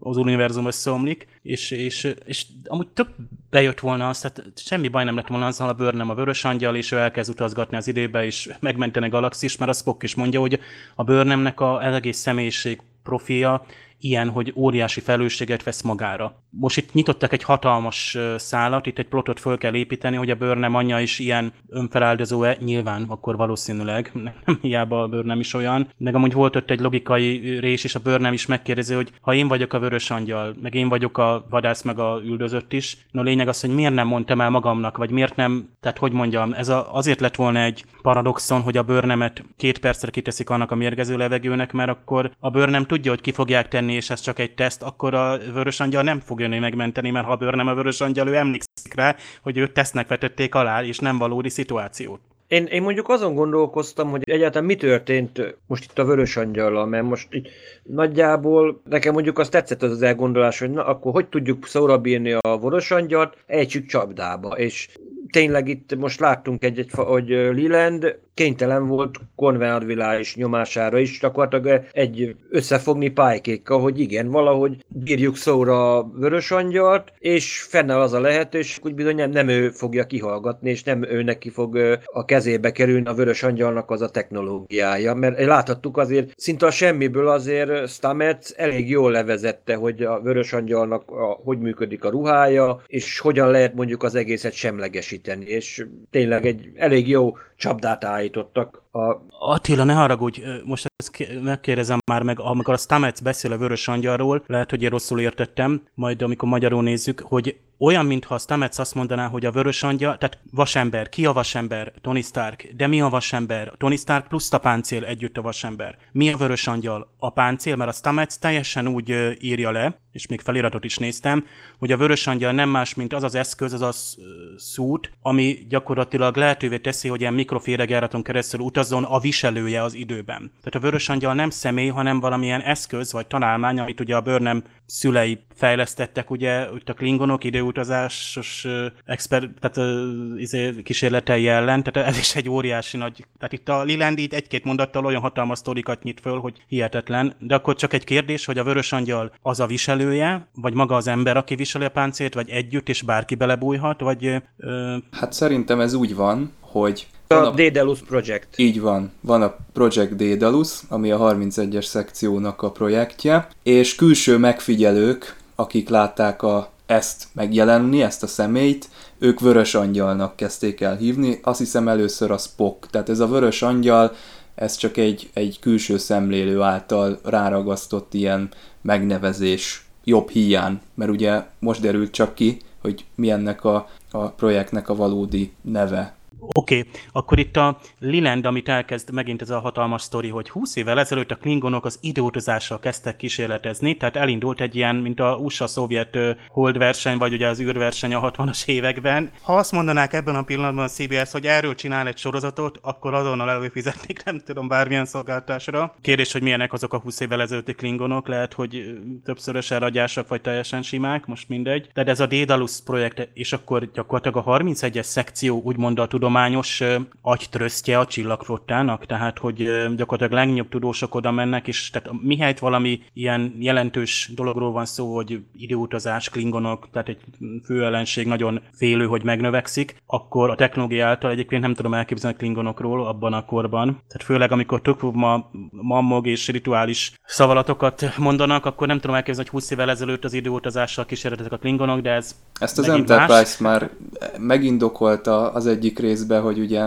az univerzum összeomlik, és, és, és amúgy tök bejött volna az, tehát semmi baj nem lett volna azzal a bőrnem a vörös angyal, és ő elkezd utazgatni az időbe, és megmenteni a galaxis, mert a Spock is mondja, hogy a bőrnemnek a egész személyiség profilja ilyen, hogy óriási felelősséget vesz magára. Most itt nyitottak egy hatalmas szálat, itt egy plotot föl kell építeni, hogy a bőrnem anyja is ilyen önfeláldozó-e, nyilván akkor valószínűleg, nem hiába a bőrnem is olyan, meg amúgy volt ott egy logikai rés, és a bőrnem is megkérdezi, hogy ha én vagyok a vörös angyal, meg én vagyok a vadász, meg a üldözött is, no lényeg az, hogy miért nem mondtam el magamnak, vagy miért nem, tehát hogy mondjam, ez a, azért lett volna egy paradoxon, hogy a bőrnemet két percre kiteszik annak a mérgező levegőnek, mert akkor a bőrnem tudja, hogy ki fogják tenni és ez csak egy teszt, akkor a vörös angyal nem fog jönni megmenteni, mert ha bőr nem a vörös angyal, ő emlékszik rá, hogy őt tesznek vetették alá, és nem valódi szituációt. Én, én mondjuk azon gondolkoztam, hogy egyáltalán mi történt most itt a Vörös Angyallal, mert most itt nagyjából nekem mondjuk azt tetszett az az elgondolás, hogy na akkor hogy tudjuk szóra bírni a Vörös Angyalt, ejtsük csapdába, és tényleg itt most láttunk egy, egy hogy Liland kénytelen volt konvenarvilális nyomására is gyakorlatilag egy összefogni pálykékkal, hogy igen, valahogy bírjuk szóra a vörös angyalt, és fennáll az a lehetőség, hogy bizony nem, nem ő fogja kihallgatni, és nem ő neki fog a kezébe kerülni a vörös angyalnak az a technológiája, mert láthattuk azért szinte a semmiből azért Stamets elég jól levezette, hogy a vörös angyalnak a, hogy működik a ruhája, és hogyan lehet mondjuk az egészet semlegesíteni, és tényleg egy elég jó csapdát állítottak. A... Attila, ne haragudj, most ezt megkérdezem már meg, amikor a Stamets beszél a Vörös Angyalról, lehet, hogy én rosszul értettem, majd amikor magyarul nézzük, hogy olyan, mintha a Stamets azt mondaná, hogy a vörös angyal, tehát vasember, ki a vasember? Tony Stark. De mi a vasember? Tony Stark plusz a páncél együtt a vasember. Mi a vörös angyal? A páncél, mert a Stamets teljesen úgy írja le, és még feliratot is néztem, hogy a vörös angyal nem más, mint az az eszköz, az a szút, ami gyakorlatilag lehetővé teszi, hogy ilyen mikroféregjáraton keresztül utazzon a viselője az időben. Tehát a vörös angyal nem személy, hanem valamilyen eszköz vagy találmány, amit ugye a bőrnem szülei fejlesztettek, ugye, úgy a klingonok időutazásos expert, tehát izé, kísérletei ellen, tehát ez is egy óriási nagy, tehát itt a Liland így egy-két mondattal olyan hatalmas sztorikat nyit föl, hogy hihetetlen, de akkor csak egy kérdés, hogy a vörös angyal az a viselője, vagy maga az ember, aki viseli a páncélt, vagy együtt, és bárki belebújhat, vagy... Ö... Hát szerintem ez úgy van, hogy a, a Daedalus Project. Így van. Van a Project Daedalus, ami a 31-es szekciónak a projektje, és külső megfigyelők, akik látták a, ezt megjelenni, ezt a személyt, ők vörös angyalnak kezdték el hívni, azt hiszem először a Spock, tehát ez a vörös angyal, ez csak egy, egy külső szemlélő által ráragasztott ilyen megnevezés jobb hiány, mert ugye most derült csak ki, hogy mi ennek a, a projektnek a valódi neve. Oké, okay, akkor itt a Liland, amit elkezd megint ez a hatalmas sztori, hogy 20 évvel ezelőtt a klingonok az időutazással kezdtek kísérletezni, tehát elindult egy ilyen, mint a USA-szovjet holdverseny, vagy ugye az űrverseny a 60-as években. Ha azt mondanák ebben a pillanatban a CBS, hogy erről csinál egy sorozatot, akkor azonnal előfizetnék, nem tudom, bármilyen szolgáltásra. Kérdés, hogy milyenek azok a 20 évvel ezelőtti klingonok, lehet, hogy többszörös elragyásak, vagy teljesen simák, most mindegy. De ez a Daedalus projekt, és akkor gyakorlatilag a 31-es szekció úgymond a tudom tudományos agytrösztje a csillagflottának, tehát hogy gyakorlatilag legnagyobb tudósok oda mennek, és tehát mihelyt valami ilyen jelentős dologról van szó, hogy időutazás, klingonok, tehát egy főellenség nagyon félő, hogy megnövekszik, akkor a technológia által egyébként nem tudom elképzelni a klingonokról abban a korban. Tehát főleg amikor tök ma, mammog és rituális szavalatokat mondanak, akkor nem tudom elképzelni, hogy 20 évvel ezelőtt az időutazással kísérletek a klingonok, de ez Ezt az Enterprise más. már megindokolta az egyik rész részbe, hogy ugye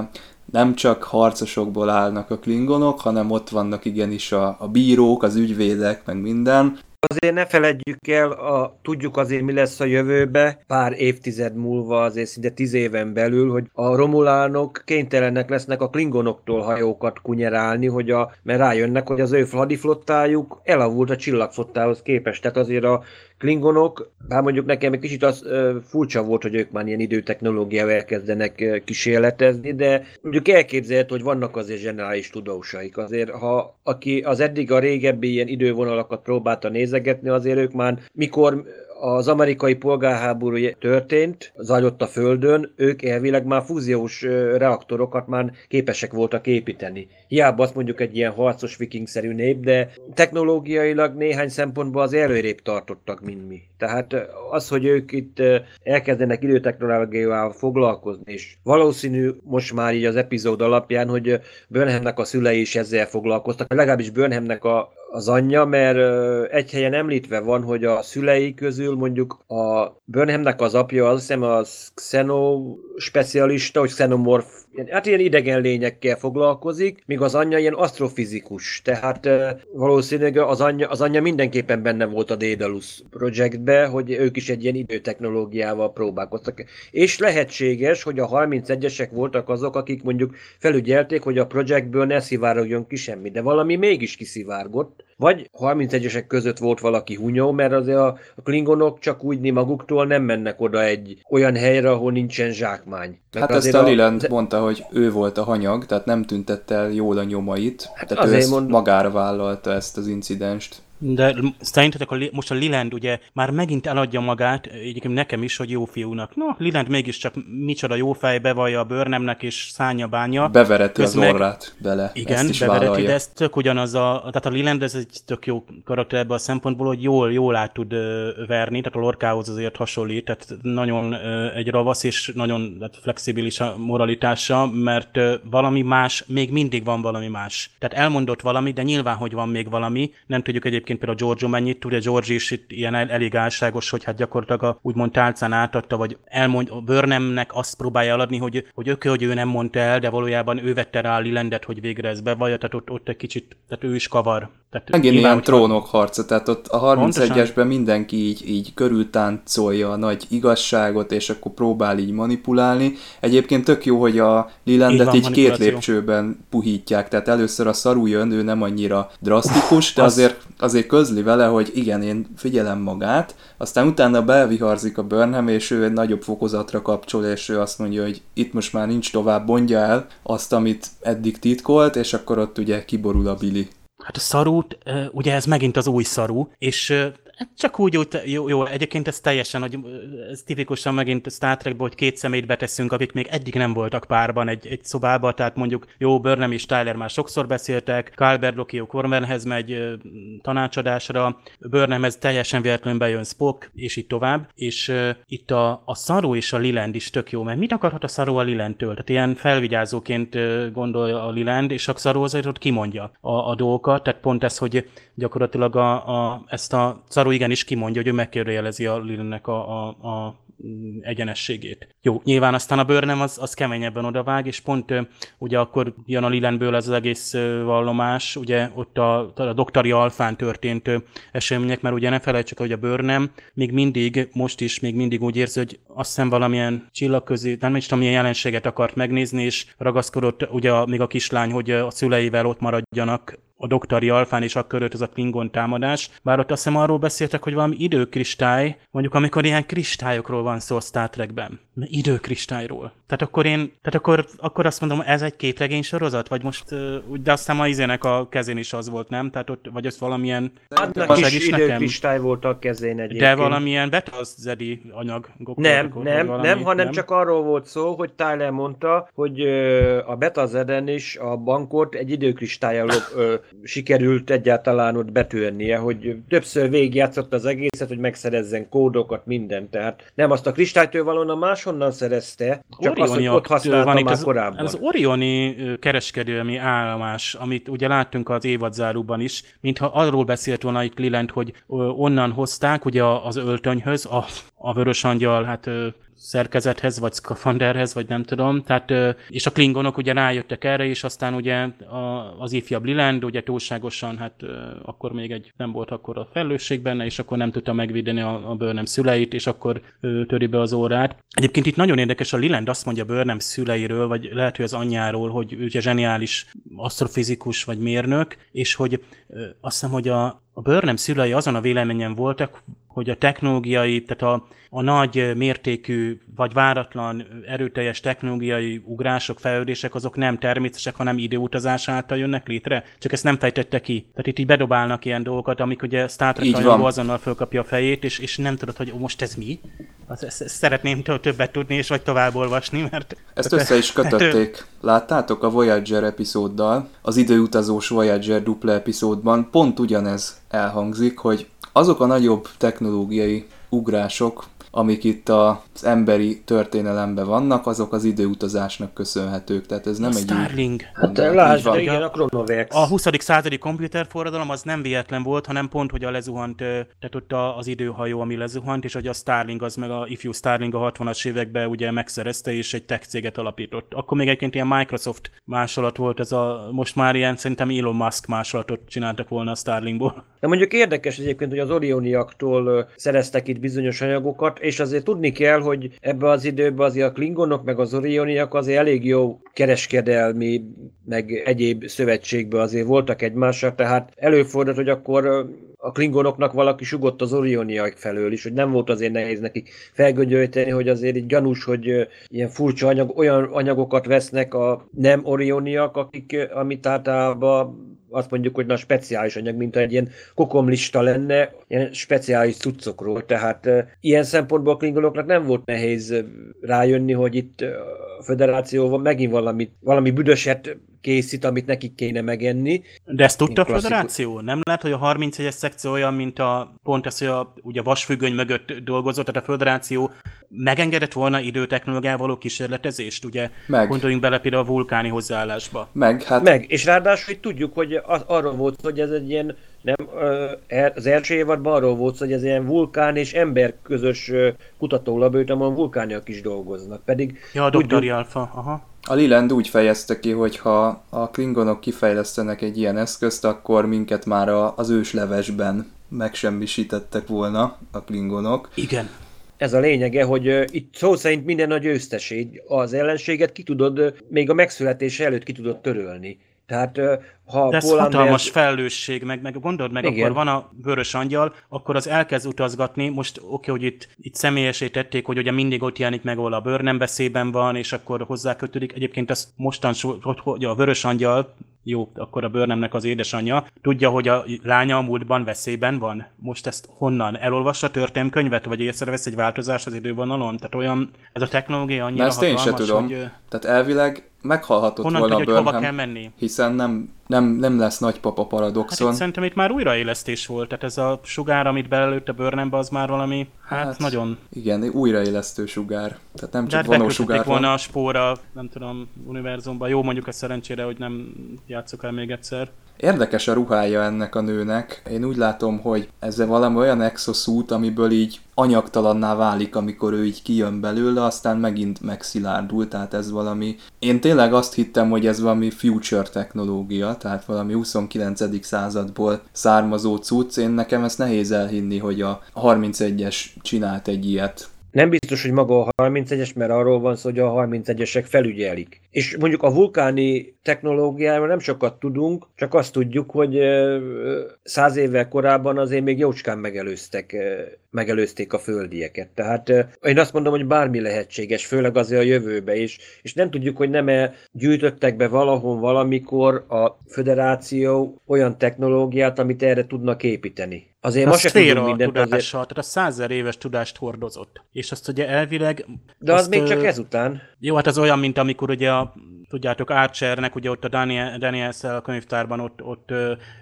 nem csak harcosokból állnak a klingonok, hanem ott vannak igenis a, a bírók, az ügyvédek, meg minden. Azért ne feledjük el, a, tudjuk azért mi lesz a jövőbe, pár évtized múlva, azért szinte tíz éven belül, hogy a romulánok kénytelenek lesznek a klingonoktól hajókat kunyerálni, hogy a, mert rájönnek, hogy az ő hadiflottájuk elavult a csillagflottához képest. Tehát azért a klingonok, bár mondjuk nekem egy kicsit az furcsa volt, hogy ők már ilyen időtechnológiával elkezdenek kísérletezni, de mondjuk elképzelhető, hogy vannak azért zseniális tudósaik. Azért, ha aki az eddig a régebbi ilyen idővonalakat próbálta nézegetni, azért ők már mikor az amerikai polgárháború történt, zajlott a Földön, ők elvileg már fúziós reaktorokat már képesek voltak építeni. Hiába azt mondjuk egy ilyen harcos vikingszerű nép, de technológiailag néhány szempontból az előrébb tartottak, mint mi. Tehát az, hogy ők itt elkezdenek időtechnológiával foglalkozni, és valószínű most már így az epizód alapján, hogy Burnhamnek a szülei is ezzel foglalkoztak, legalábbis Burnhamnek a, az anyja, mert egy helyen említve van, hogy a szülei közül mondjuk a Burnhamnek az apja az hiszem a xeno specialista, hogy xenomorf, hát ilyen idegen lényekkel foglalkozik, míg az anyja ilyen asztrofizikus, tehát valószínűleg az anyja, az anyja mindenképpen benne volt a Daedalus projektbe, hogy ők is egy ilyen időtechnológiával próbálkoztak. És lehetséges, hogy a 31-esek voltak azok, akik mondjuk felügyelték, hogy a projektből ne szivárogjon ki semmi, de valami mégis kiszivárgott, vagy 31-esek között volt valaki hunyó, mert azért a, a klingonok csak úgy maguktól nem mennek oda egy olyan helyre, ahol nincsen zsákmány. Mert hát ezt a Liland a... mondta, hogy ő volt a hanyag, tehát nem tüntette el jól a nyomait, hát tehát ő ezt mond... magára vállalta ezt az incidenst. De szerintetek a, most a Liland ugye már megint eladja magát, egyébként nekem is, hogy jó fiúnak. No, Liland mégiscsak micsoda jó fej, bevallja a bőrnemnek és szánya bánya. Bevereti az orrát bele. Igen, ezt is bevereti, vállalja. de ez tök ugyanaz a, tehát a Liland ez egy tök jó karakter ebben a szempontból, hogy jól, jól át tud verni, tehát a Lorkához azért hasonlít, tehát nagyon egy ravasz és nagyon tehát flexibilis a moralitása, mert valami más, még mindig van valami más. Tehát elmondott valami, de nyilván, hogy van még valami, nem tudjuk egyébként egyébként például Giorgio mennyit tud, George is itt ilyen elég álságos, hogy hát gyakorlatilag a úgymond tálcán átadta, vagy elmond, a Burnhamnek azt próbálja eladni, hogy, hogy oké, hogy ő nem mondta el, de valójában ő vette rá a Lilendet, hogy végre ez bevallja, tehát ott, ott egy kicsit, tehát ő is kavar. Tehát Megint nyilván, ilyen trónok harca, tehát ott a 31-esben mindenki így, így körültáncolja a nagy igazságot, és akkor próbál így manipulálni. Egyébként tök jó, hogy a Lilandet így, így két lépcsőben puhítják, tehát először a szarú jön, ő nem annyira drasztikus, de azért, azért közli vele, hogy igen, én figyelem magát, aztán utána belviharzik a Burnham, és ő egy nagyobb fokozatra kapcsol, és ő azt mondja, hogy itt most már nincs tovább, mondja el azt, amit eddig titkolt, és akkor ott ugye kiborul a Billy. Hát a szarút, ugye ez megint az új szarú, és Csak úgy, úgy jó, jó, egyébként ez teljesen, hogy ez tipikusan megint Star Trekból, hogy két szemét beteszünk, akik még eddig nem voltak párban egy, egy szobába, tehát mondjuk jó, Burnham és Tyler már sokszor beszéltek, Calvert Lokio Cormanhez megy tanácsadásra, Burnhamhez teljesen véletlenül bejön Spock, és így tovább, és uh, itt a, a Saru és a Liland is tök jó, mert mit akarhat a Saru a Lilandtől? Tehát ilyen felvigyázóként gondolja a Liland, és a Saru azért ott kimondja a, a dolgokat, tehát pont ez, hogy gyakorlatilag a, a, ezt a Saru igenis kimondja, hogy ő megkérdőjelezi a Lilnek a, a, a egyenességét. Jó, nyilván aztán a bőrnem az, az keményebben odavág, és pont ugye akkor jön a Lilenből ez az egész vallomás, ugye ott a, a doktori alfán történt események, mert ugye ne felejtsük, hogy a bőrnem még mindig, most is még mindig úgy érzi, hogy azt hiszem valamilyen csillagközi, nem is tudom, milyen jelenséget akart megnézni, és ragaszkodott ugye még a kislány, hogy a szüleivel ott maradjanak a doktori alfán, és akkor ez a Klingon támadás. Bár ott azt hiszem arról beszéltek, hogy valami időkristály, mondjuk amikor ilyen kristályokról van szó a Star Trekben. Időkristályról. Tehát akkor én, tehát akkor, akkor azt mondom, ez egy képregény sorozat? Vagy most, de aztán a izének a kezén is az volt, nem? Tehát ott, vagy az valamilyen... Hát is időkristály volt a kezén egyébként. De valamilyen betazedi anyag. Nem, nem, valami, nem, hanem nem? csak arról volt szó, hogy Tyler mondta, hogy a betazeden is a bankot egy időkristályal sikerült egyáltalán ott betörnie, hogy többször végigjátszott az egészet, hogy megszerezzen kódokat, mindent. Tehát nem azt a kristálytől valóna máshonnan szerezte, csak ott használta van már az, korábban. Az Orioni kereskedelmi állomás, amit ugye láttunk az évadzáróban is, mintha arról beszélt volna itt Liland, hogy onnan hozták ugye az öltönyhöz, a, a vörös angyal, hát szerkezethez, vagy szkafanderhez, vagy nem tudom. Tehát, és a klingonok ugye rájöttek erre, és aztán ugye az ifjabb Liland, ugye túlságosan, hát akkor még egy nem volt akkor a felelősség benne, és akkor nem tudta megvédeni a, a Burnham szüleit, és akkor töri be az órát. Egyébként itt nagyon érdekes, a Liland azt mondja Burnham szüleiről, vagy lehet, hogy az anyjáról, hogy ő ugye zseniális asztrofizikus vagy mérnök, és hogy azt hiszem, hogy a, a Burnham szülei azon a véleményen voltak, hogy a technológiai, tehát a, a nagy mértékű, vagy váratlan, erőteljes technológiai ugrások, fejlődések, azok nem természetesek, hanem időutazás által jönnek létre. Csak ezt nem fejtette ki. Tehát itt így bedobálnak ilyen dolgokat, amik ugye Star Trek azonnal fölkapja a fejét, és, és nem tudod, hogy most ez mi. Ezt, ezt szeretném többet tudni, és vagy tovább olvasni, mert... Ezt össze is kötötték. Láttátok a Voyager epizóddal, az időutazós Voyager dupla epizódban pont ugyanez elhangzik, hogy azok a nagyobb technológiai ugrások, amik itt az emberi történelemben vannak, azok az időutazásnak köszönhetők. Tehát ez nem a egy Starling. Hát lásd, igen, a Chronovex. A 20. századi komputerforradalom az nem véletlen volt, hanem pont, hogy a lezuhant, tehát ott az időhajó, ami lezuhant, és hogy a Starling az meg a ifjú Starling a 60-as években ugye megszerezte, és egy tech céget alapított. Akkor még egyébként ilyen Microsoft másolat volt, ez a, most már ilyen szerintem Elon Musk másolatot csináltak volna a Starlingból. De mondjuk érdekes egyébként, hogy az Orioniaktól szereztek itt bizonyos anyagokat, és azért tudni kell, hogy ebbe az időben azért a Klingonok meg az Orioniak azért elég jó kereskedelmi, meg egyéb szövetségben azért voltak egymással, tehát előfordult, hogy akkor a klingonoknak valaki sugott az orioniak felől is, hogy nem volt azért nehéz nekik felgöngyölíteni, hogy azért így gyanús, hogy ilyen furcsa anyag, olyan anyagokat vesznek a nem orioniak, akik, amit általában azt mondjuk, hogy na speciális anyag, mint egy ilyen kokomlista lenne, ilyen speciális cuccokról. Tehát ilyen szempontból a klingonoknak nem volt nehéz rájönni, hogy itt a föderációval megint valami, valami büdöset készít, amit nekik kéne megenni. De ezt tudta a Föderáció? Nem lehet, hogy a 31-es szekció olyan, mint a pont ez, hogy a, ugye a vasfüggöny mögött dolgozott, tehát a Föderáció megengedett volna időtechnológiával való kísérletezést, ugye? Meg. Gondoljunk bele például a vulkáni hozzáállásba. Meg, hát... Meg, és ráadásul hogy tudjuk, hogy az, arról volt, hogy ez egy ilyen nem, er, az első évadban arról volt, hogy ez ilyen vulkán és ember közös kutatólabőt, ahol vulkániak is dolgoznak. Pedig ja, a tudjuk, Alfa, aha. A Liland úgy fejezte ki, hogy ha a klingonok kifejlesztenek egy ilyen eszközt, akkor minket már az őslevesben megsemmisítettek volna a klingonok. Igen. Ez a lényege, hogy itt szó szerint minden a győzteség. Az ellenséget ki tudod, még a megszületése előtt ki tudod törölni. Tehát ha De ez Paul hatalmas Anders... felelősség, meg, meg gondold meg, Igen. akkor van a vörös angyal, akkor az elkezd utazgatni, most oké, okay, hogy itt, itt személyesé tették, hogy ugye mindig ott jelenik meg, ahol a bőr nem veszélyben van, és akkor hozzákötődik. Egyébként azt mostan, hogy, hogy a vörös angyal, jó, akkor a bőrnemnek az édesanyja, tudja, hogy a lánya a múltban veszélyben van. Most ezt honnan? Elolvassa történelmkönyvet, vagy észrevesz egy változást az idővonalon? Tehát olyan, ez a technológia annyira Na ezt hatalmas, én se tudom. hogy... Tehát elvileg meghalhatott Honnan volna tudja, Burnham, hova kell menni? hiszen nem, nem, nem lesz nagypapa paradoxon. Hát itt szerintem itt már újraélesztés volt, tehát ez a sugár, amit belelőtt a bőrnembe, az már valami, hát, hát nagyon... Igen, újraélesztő sugár. Tehát nem csak vonó sugár volna a spóra, nem tudom, univerzumban. Jó, mondjuk a szerencsére, hogy nem játszok el még egyszer. Érdekes a ruhája ennek a nőnek. Én úgy látom, hogy ez valami olyan exosuit, amiből így anyagtalanná válik, amikor ő így kijön belőle, aztán megint megszilárdul, tehát ez valami... Én tényleg azt hittem, hogy ez valami future technológia, tehát valami 29. századból származó cucc. Én nekem ezt nehéz elhinni, hogy a 31-es csinált egy ilyet. Nem biztos, hogy maga a 31-es, mert arról van szó, hogy a 31-esek felügyelik. És mondjuk a vulkáni technológiáról nem sokat tudunk, csak azt tudjuk, hogy száz évvel korábban azért még jócskán megelőztek, megelőzték a földieket. Tehát én azt mondom, hogy bármi lehetséges, főleg azért a jövőbe is, és nem tudjuk, hogy nem-e gyűjtöttek be valahol valamikor a föderáció olyan technológiát, amit erre tudnak építeni. Azért most se tudunk mindent tudással, azért... tehát a százer éves tudást hordozott. És azt ugye elvileg... De az azt, még csak ezután. Jó, hát az olyan, mint amikor ugye a tudjátok, Archernek, ugye ott a Daniel, Daniel a könyvtárban, ott, ott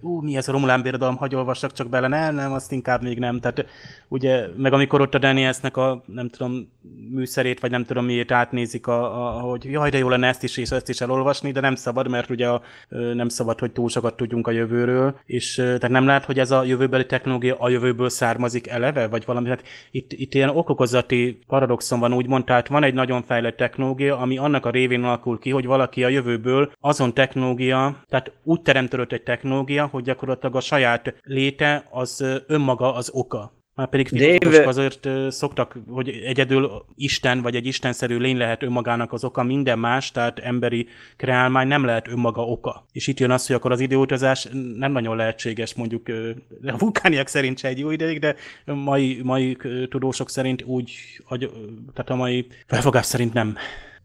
ú, mi ez a Romulán birodalom, hagy olvassak csak bele, nem, nem, azt inkább még nem. Tehát ugye, meg amikor ott a Danielsnek a, nem tudom, műszerét, vagy nem tudom miért átnézik, a, a, hogy jaj, de jó lenne ezt is és ezt is elolvasni, de nem szabad, mert ugye a, nem szabad, hogy túl sokat tudjunk a jövőről, és tehát nem lehet, hogy ez a jövőbeli technológia a jövőből származik eleve, vagy valami, hát itt, itt ilyen okokozati paradoxon van, úgymond, tehát van egy nagyon fejlett technológia, ami annak a révén alakul ki, hogy valaki a jövőből azon technológia, tehát úgy teremtődött egy technológia, hogy gyakorlatilag a saját léte az önmaga az oka. Már pedig filozófusok azért szoktak, hogy egyedül Isten vagy egy istenszerű lény lehet önmagának az oka, minden más, tehát emberi kreálmány nem lehet önmaga oka. És itt jön az, hogy akkor az időutazás nem nagyon lehetséges, mondjuk a vulkániak szerint se egy jó ideig, de mai, mai tudósok szerint úgy, tehát a mai felfogás szerint nem.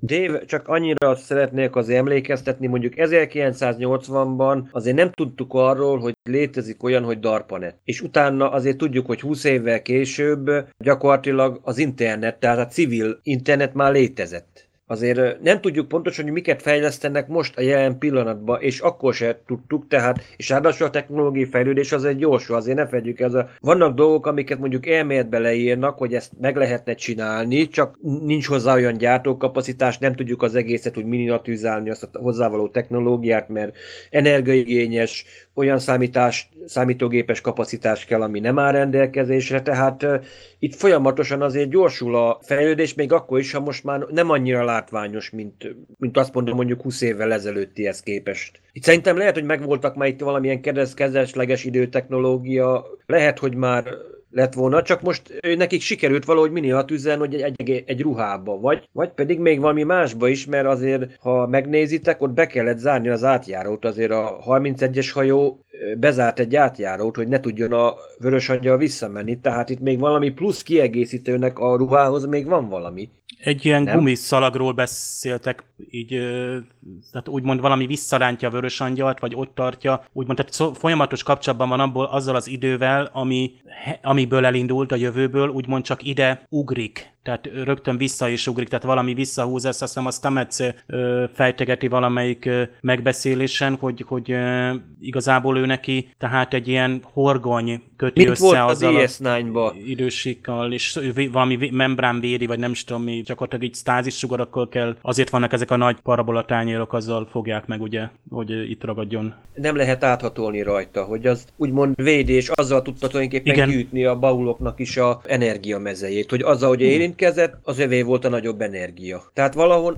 Dave, csak annyira szeretnék az emlékeztetni, mondjuk 1980-ban azért nem tudtuk arról, hogy létezik olyan, hogy DARPANET. És utána azért tudjuk, hogy 20 évvel később gyakorlatilag az internet, tehát a civil internet már létezett azért nem tudjuk pontosan, hogy miket fejlesztenek most a jelen pillanatban, és akkor se tudtuk, tehát, és ráadásul a technológiai fejlődés az egy gyorsul, azért ne fedjük ez a... Vannak dolgok, amiket mondjuk elméletbe leírnak, hogy ezt meg lehetne csinálni, csak nincs hozzá olyan gyártókapacitás, nem tudjuk az egészet úgy miniaturizálni, azt a hozzávaló technológiát, mert energiaigényes, olyan számítás, számítógépes kapacitás kell, ami nem áll rendelkezésre, tehát uh, itt folyamatosan azért gyorsul a fejlődés, még akkor is, ha most már nem annyira látványos, mint, mint azt mondom mondjuk 20 évvel ezelőttihez képest. Itt szerintem lehet, hogy megvoltak már itt valamilyen kezdetleges időtechnológia, lehet, hogy már lett volna, csak most nekik sikerült valahogy minél tüzen, hogy egy, egy, egy ruhába, vagy, vagy pedig még valami másba is, mert azért, ha megnézitek, ott be kellett zárni az átjárót, azért a 31-es hajó bezárt egy átjárót, hogy ne tudjon a vörös angyal visszamenni, tehát itt még valami plusz kiegészítőnek a ruhához még van valami. Egy ilyen nem? gumiszalagról beszéltek, így, tehát úgymond valami visszarántja a vörös angyalt, vagy ott tartja, úgymond, tehát folyamatos kapcsolatban van abból, azzal az idővel, ami, amiből elindult a jövőből, úgymond csak ide ugrik tehát rögtön vissza is ugrik, tehát valami visszahúz ezt, azt hiszem a Stamets fejtegeti valamelyik megbeszélésen, hogy, hogy igazából ő neki tehát egy ilyen horgony köti Mint össze volt azzal a DS9-ba. idősikkal, és valami membrán védi, vagy nem is tudom mi, gyakorlatilag így stázis sugarakkal kell, azért vannak ezek a nagy parabolatányérok, azzal fogják meg ugye, hogy itt ragadjon. Nem lehet áthatolni rajta, hogy az úgymond védi, és azzal tudta tulajdonképpen Igen. gyűjtni a bauloknak is a energiamezejét, hogy azzal, hogy érint, érintkezett, az övé volt a nagyobb energia. Tehát valahol,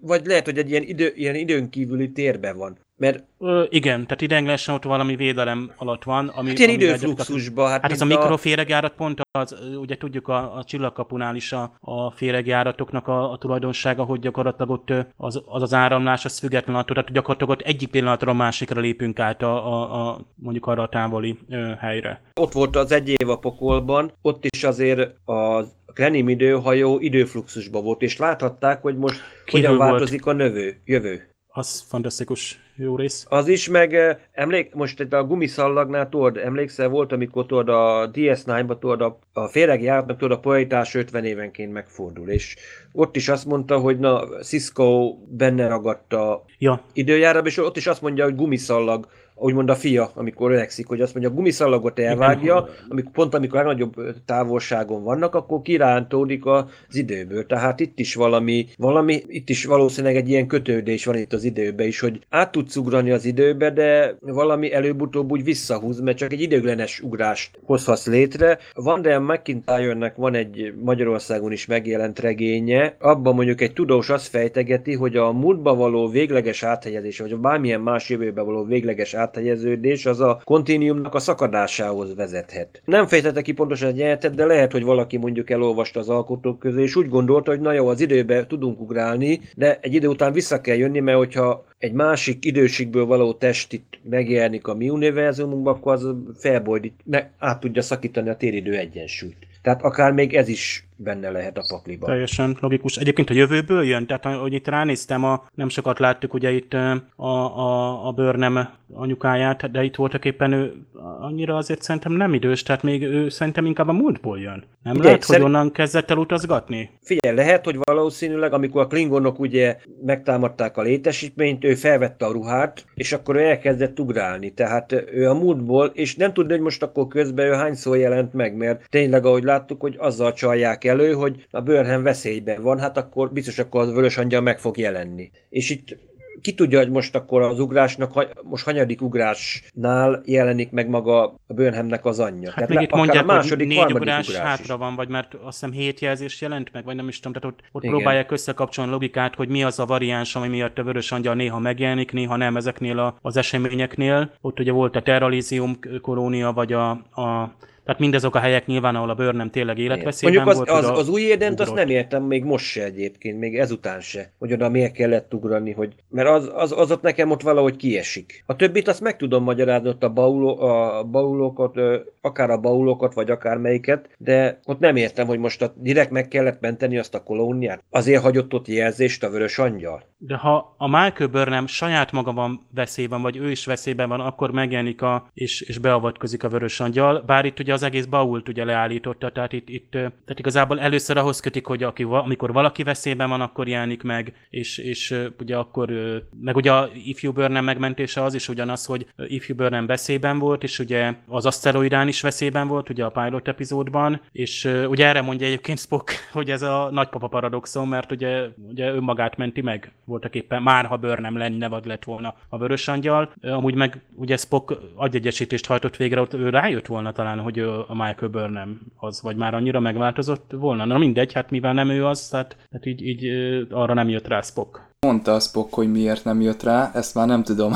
vagy lehet, hogy egy ilyen, idő, ilyen időn kívüli térben van. Mert... Ö, igen, tehát ideiglenesen ott valami védelem alatt van. Ami, hát ilyen időfluxusban. Hát, hát ez a, a mikroféregjárat pont az, ugye tudjuk a, a csillagkapunál is a, a féregjáratoknak a, a tulajdonsága, hogy gyakorlatilag ott az az, az áramlás az független attól, tehát gyakorlatilag ott egyik pillanatra a másikra lépünk át a, a, a mondjuk arra a távoli ö, helyre. Ott volt az egy év a pokolban, ott is azért az a Krenim időhajó időfluxusba volt, és láthatták, hogy most Kívül hogyan változik volt. a növő, jövő. Az fantasztikus jó rész. Az is, meg eh, emlék, most itt a gumiszallagnál tudod, emlékszel, volt, amikor tudod a DS9-ba tudod a, a féregjáratnak tudod a pojítás 50 évenként megfordul, és ott is azt mondta, hogy na, Cisco benne ragadta ja. időjárába, és ott is azt mondja, hogy gumiszallag úgymond a fia, amikor öregszik, hogy azt mondja, a gumiszallagot elvágja, amikor, pont amikor a nagyobb távolságon vannak, akkor kirántódik az időből. Tehát itt is valami, valami, itt is valószínűleg egy ilyen kötődés van itt az időbe is, hogy át tudsz ugrani az időbe, de valami előbb-utóbb úgy visszahúz, mert csak egy időglenes ugrást hozhatsz létre. Van de McIntyre-nek van egy Magyarországon is megjelent regénye, abban mondjuk egy tudós azt fejtegeti, hogy a múltba való végleges áthelyezés, vagy a bármilyen más jövőbe való végleges áthelyeződés az a kontinuumnak a szakadásához vezethet. Nem fejtette ki pontosan egy jelentet, de lehet, hogy valaki mondjuk elolvasta az alkotók közé, és úgy gondolta, hogy na jó, az időbe tudunk ugrálni, de egy idő után vissza kell jönni, mert hogyha egy másik időségből való test itt megjelenik a mi univerzumunkban, akkor az felbojdít, át tudja szakítani a téridő egyensúlyt. Tehát akár még ez is benne lehet a pakliban. Teljesen logikus. Egyébként a jövőből jön, tehát hogy itt ránéztem, a, nem sokat láttuk ugye itt a, a, a bőrnem anyukáját, de itt voltak éppen ő annyira azért szerintem nem idős, tehát még ő szerintem inkább a múltból jön. Nem Ugye, lehet, szerint... hogy onnan kezdett el utazgatni? Figyelj, lehet, hogy valószínűleg, amikor a klingonok ugye megtámadták a létesítményt, ő felvette a ruhát, és akkor ő elkezdett ugrálni. Tehát ő a múltból, és nem tudni, hogy most akkor közben ő hányszor jelent meg, mert tényleg, ahogy láttuk, hogy azzal csalják elő, hogy a Burnham veszélyben van, hát akkor biztos akkor az vörös angyal meg fog jelenni. És itt ki tudja, hogy most akkor az ugrásnak, most hanyadik ugrásnál jelenik meg maga a Burnhamnek az anyja. Hát Tehát még itt mondják, a második, hogy négy ugrás, ugrás hátra van, vagy mert azt hiszem hét jelzés jelent meg, vagy nem is tudom, tehát ott, ott próbálják összekapcsolni a logikát, hogy mi az a variáns, ami miatt a vörös angyal néha megjelenik, néha nem ezeknél a, az eseményeknél. Ott ugye volt a Terralizium kolónia, vagy a, a Tehát mindazok a helyek nyilván, ahol a Burnham tényleg életveszélyben Mondjuk az, volt. az, az új érdent azt nem értem még most se egyébként, még ezután se, hogy oda miért kellett ugrani, hogy, mert az, az, az ott nekem ott valahogy kiesik. A többit azt meg tudom magyarázni, ott a, bauló, a baulokat, akár a baulokat, vagy akár melyiket, de ott nem értem, hogy most a, direkt meg kellett menteni azt a kolóniát. Azért hagyott ott jelzést a vörös angyal. De ha a Michael Burnham saját maga van veszélyben, vagy ő is veszélyben van, akkor megjelenik a, és, és beavatkozik a vörös angyal, bár itt ugye az egész bault ugye leállította, tehát itt, itt tehát igazából először ahhoz kötik, hogy aki, amikor valaki veszélyben van, akkor jelenik meg, és, és ugye akkor, meg ugye a ifjú Burnham megmentése az is ugyanaz, hogy ifjú Burnham veszélyben volt, és ugye az aszteroidán is veszélyben volt, ugye a pilot epizódban, és ugye erre mondja egyébként Spock, hogy ez a nagypapa paradoxon, mert ugye, ugye önmagát menti meg voltak éppen, már ha Burnham lenne, vagy lett volna a vörös angyal. Amúgy meg ugye Spock agyegyesítést hajtott végre, ott ő rájött volna talán, hogy a Michael Burnham az, vagy már annyira megváltozott volna. Na mindegy, hát mivel nem ő az, tehát, tehát így, így arra nem jött rá Spock. Mondta a Spock, hogy miért nem jött rá, ezt már nem tudom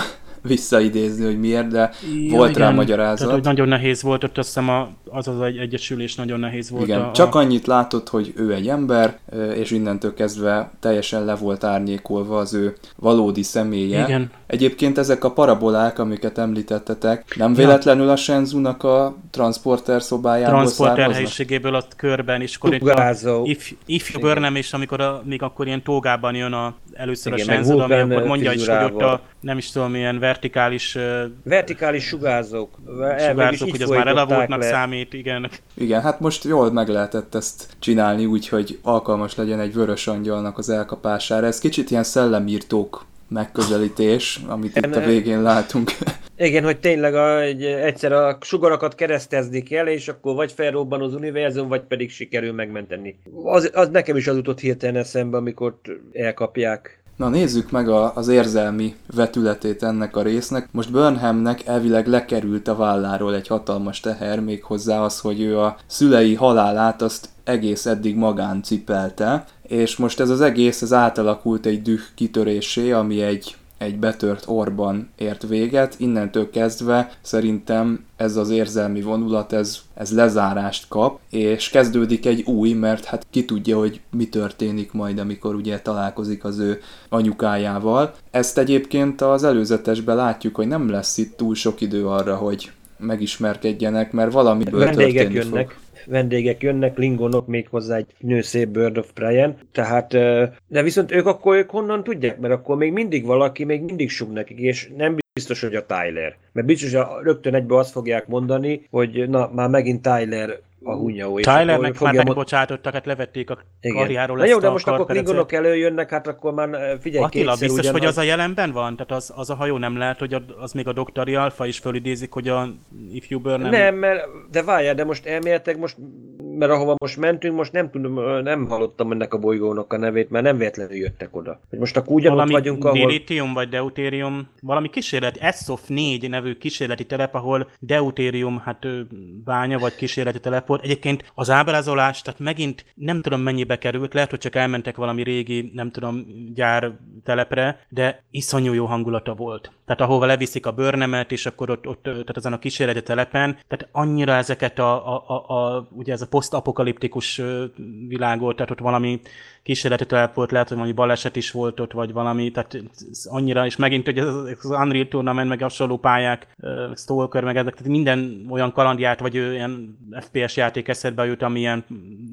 visszaidézni, hogy miért, de Ja, volt rá igen. magyarázat. Tehát, hogy nagyon nehéz volt, ott azt hiszem a, az az egy egyesülés nagyon nehéz volt. Igen, a, csak a, annyit látott, hogy ő egy ember, és innentől kezdve teljesen le volt árnyékolva az ő valódi személye. Igen. Egyébként ezek a parabolák, amiket említettetek, nem véletlenül a Shenzunak a transporter szobájából transporter származnak? helyiségéből ott körben, és akkor itt a if, ifjú Burnham, és amikor a, még akkor ilyen tógában jön a, először Igen, a Shenzhen, ami akkor mondja is, hogy ott a, nem is tudom, milyen vertikális Vertikális sugárzók. Sugárzók, hogy az már elavultnak le. számít, igen. Igen, hát most jól meg lehetett ezt csinálni úgy, hogy alkalmas legyen egy vörös angyalnak az elkapására. Ez kicsit ilyen szellemírtók megközelítés, amit itt a végén látunk. Igen, hogy tényleg a, egy, egyszer a sugarakat keresztezni kell, és akkor vagy felrobban az univerzum, vagy pedig sikerül megmenteni. Az, az nekem is az jutott hirtelen eszembe, amikor elkapják. Na nézzük meg a, az érzelmi vetületét ennek a résznek. Most Burnhamnek elvileg lekerült a válláról egy hatalmas teher, még hozzá az, hogy ő a szülei halálát azt egész eddig magán cipelte, és most ez az egész ez átalakult egy düh kitörésé, ami egy egy betört orban ért véget, innentől kezdve szerintem ez az érzelmi vonulat, ez, ez lezárást kap, és kezdődik egy új, mert hát ki tudja, hogy mi történik majd, amikor ugye találkozik az ő anyukájával. Ezt egyébként az előzetesben látjuk, hogy nem lesz itt túl sok idő arra, hogy megismerkedjenek, mert valamiből Vendégek történni jönnek. fog. Vendégek jönnek, lingonok még hozzá egy nőszép Bird of Prey-en, tehát, de viszont ők akkor ők honnan tudják, mert akkor még mindig valaki, még mindig sug nekik, és nem biztos, hogy a Tyler. Mert biztos, hogy rögtön egybe azt fogják mondani, hogy na, már megint Tyler a hunyó. Tylernek már megbocsátottak, hát levették a Igen. karjáról Na jó, de a most akkor klingonok előjönnek, hát akkor már figyelj, Attila, biztos, ugyanaz. hogy az a jelenben van? Tehát az, az a hajó nem lehet, hogy az még a doktori alfa is fölidézik, hogy a ifjú nem... Nem, mert, de várjál, de most elméletek most, mert ahova most mentünk, most nem tudom, nem hallottam ennek a bolygónak a nevét, mert nem véletlenül jöttek oda. Most akkor ugyanott valami vagyunk, ahol... Dilithium vagy Deutérium, valami kísérlet, ESOF 4 nevű kísérleti telep, ahol Deutérium, hát bánya vagy kísérleti telep volt. Egyébként az ábrázolás, tehát megint nem tudom mennyibe került, lehet, hogy csak elmentek valami régi, nem tudom, gyár telepre, de iszonyú jó hangulata volt. Tehát ahova leviszik a bőrnemet, és akkor ott, ott tehát ezen a kísérleti telepen, tehát annyira ezeket a, a, a, a ugye ez a posztapokaliptikus világot, tehát ott valami kísérleti telep volt, lehet, hogy valami baleset is volt ott, vagy valami, tehát annyira, és megint hogy ez az Unreal Tournament, meg hasonló pályák, Stalker, meg ezek, tehát minden olyan kalandját, vagy ilyen FPS játék eszedbe jut, ami ilyen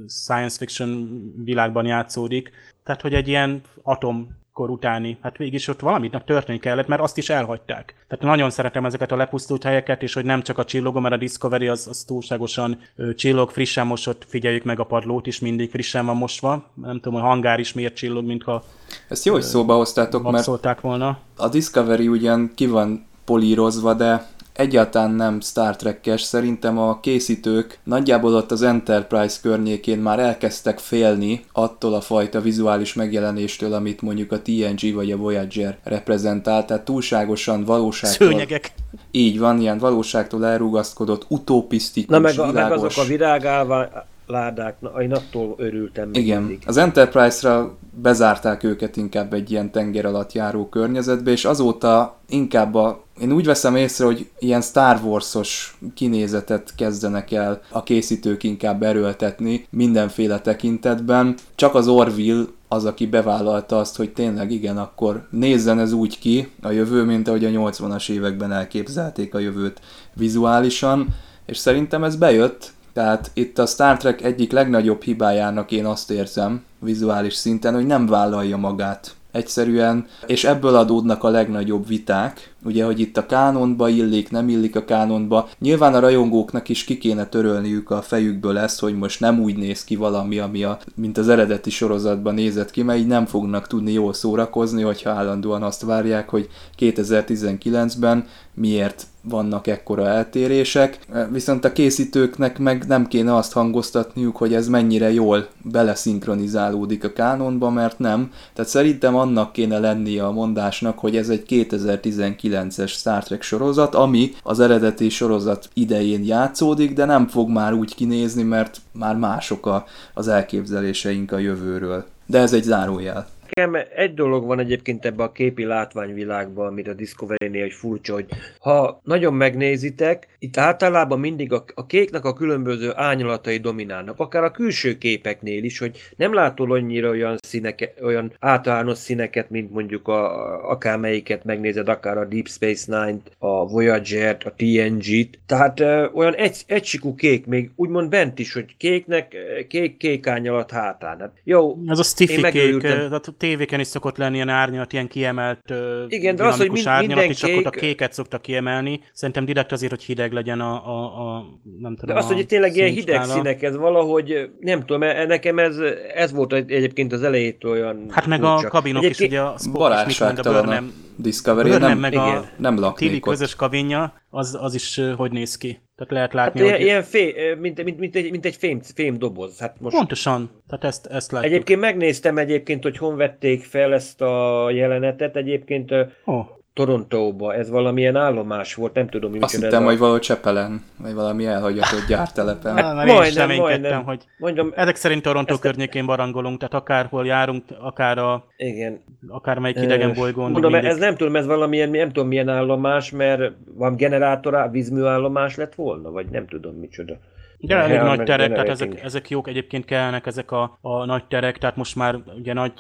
science fiction világban játszódik. Tehát, hogy egy ilyen atom kor utáni, hát végig is ott valamit történni kellett, mert azt is elhagyták. Tehát nagyon szeretem ezeket a lepusztult helyeket, és hogy nem csak a csillogó, mert a Discovery az, az túlságosan ö, csillog, frissen mosott, figyeljük meg a padlót is, mindig frissen van mosva. Nem tudom, hogy hangár is miért csillog, mintha Ezt jó, hogy szóba hoztátok, mert volna. a Discovery ugyan ki van polírozva, de egyáltalán nem Star Trek-es. Szerintem a készítők nagyjából ott az Enterprise környékén már elkezdtek félni attól a fajta vizuális megjelenéstől, amit mondjuk a TNG vagy a Voyager reprezentál, tehát túlságosan valóságtól... Szőnyegek. Így van, ilyen valóságtól elrugaszkodott, utopisztikus, Na meg, a, meg világos... azok a virágálva, ládák, na, én attól örültem Igen, mindig. az Enterprise-ra bezárták őket inkább egy ilyen tenger alatt járó környezetbe, és azóta inkább a, én úgy veszem észre, hogy ilyen Star Wars-os kinézetet kezdenek el a készítők inkább erőltetni mindenféle tekintetben. Csak az Orville az, aki bevállalta azt, hogy tényleg igen, akkor nézzen ez úgy ki a jövő, mint ahogy a 80-as években elképzelték a jövőt vizuálisan, és szerintem ez bejött, tehát itt a Star Trek egyik legnagyobb hibájának én azt érzem vizuális szinten, hogy nem vállalja magát egyszerűen, és ebből adódnak a legnagyobb viták, ugye, hogy itt a kánonba illik, nem illik a kánonba. Nyilván a rajongóknak is ki kéne törölniük a fejükből ezt, hogy most nem úgy néz ki valami, ami a, mint az eredeti sorozatban nézett ki, mert így nem fognak tudni jól szórakozni, hogyha állandóan azt várják, hogy 2019-ben miért vannak ekkora eltérések, viszont a készítőknek meg nem kéne azt hangoztatniuk, hogy ez mennyire jól beleszinkronizálódik a kánonba, mert nem. Tehát szerintem annak kéne lennie a mondásnak, hogy ez egy 2019-es Star Trek sorozat, ami az eredeti sorozat idején játszódik, de nem fog már úgy kinézni, mert már mások a, az elképzeléseink a jövőről. De ez egy zárójel. Nekem egy dolog van egyébként ebbe a képi látványvilágban, amit a Discovery-nél hogy furcsa, hogy ha nagyon megnézitek, itt általában mindig a, a kéknek a különböző ányolatai dominálnak, akár a külső képeknél is, hogy nem látol annyira olyan, színeke, olyan általános színeket, mint mondjuk a, akármelyiket megnézed, akár a Deep Space Nine-t, a Voyager-t, a TNG-t, tehát ö, olyan egy, egysikú kék, még úgymond bent is, hogy kéknek kék-kék ányalat hátán. Hát, jó, Ez a stiffy kék, tehát a tévéken is szokott lenni ilyen árnyalat, ilyen kiemelt Igen, de az, hogy mind- árnyalat, minden és akkor a kék- kéket szoktak kiemelni. Szerintem direkt azért, hogy hideg legyen a, a, a nem tudom, De az, hogy tényleg ilyen hideg színskála. színek, ez valahogy, nem tudom, e- nekem ez, ez volt egy- egyébként az elejétől olyan Hát meg furcsa. a kabinok is, Egyébként- ugye a Spock is mond a Burnham, Discovery, Burnham nem, meg igen. a nem Tilly laknék ott. közös kabinja, az, az is hogy néz ki. Tehát lehet Hát látni, ilyen, hogy ilyen fé, mint, mint, mint, egy, mint egy fém, fém doboz. Hát most pontosan, tehát ezt, ezt látjuk. Egyébként megnéztem egyébként, hogy hon vették fel ezt a jelenetet. Egyébként Oh, Torontóba. Ez valamilyen állomás volt, nem tudom, mi Azt hittem, ez hogy valahol Csepelen, vagy valami elhagyatott gyártelepen. én is majdnem, reménykedtem, majdnem. hogy Mondom, ezek szerint Toronto Ezt- környékén barangolunk, tehát akárhol járunk, akár a, igen. akármelyik idegen bolygón. Mondom, mindig- ez nem tudom, ez valamilyen, nem tudom milyen állomás, mert van generátor, vízműállomás lett volna, vagy nem tudom micsoda. De elég nagy terek, tehát ezek, ezek jók, egyébként kellnek ezek a, a nagy terek, tehát most már ugye nagy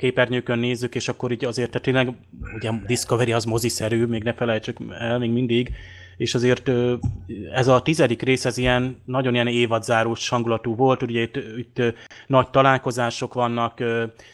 képernyőkön nézzük, és akkor így azért, tehát tényleg ugye Discovery az moziszerű, még ne felejtsük el még mindig, és azért ez a tizedik rész, ez ilyen, nagyon ilyen évadzárós hangulatú volt, ugye itt, itt nagy találkozások vannak,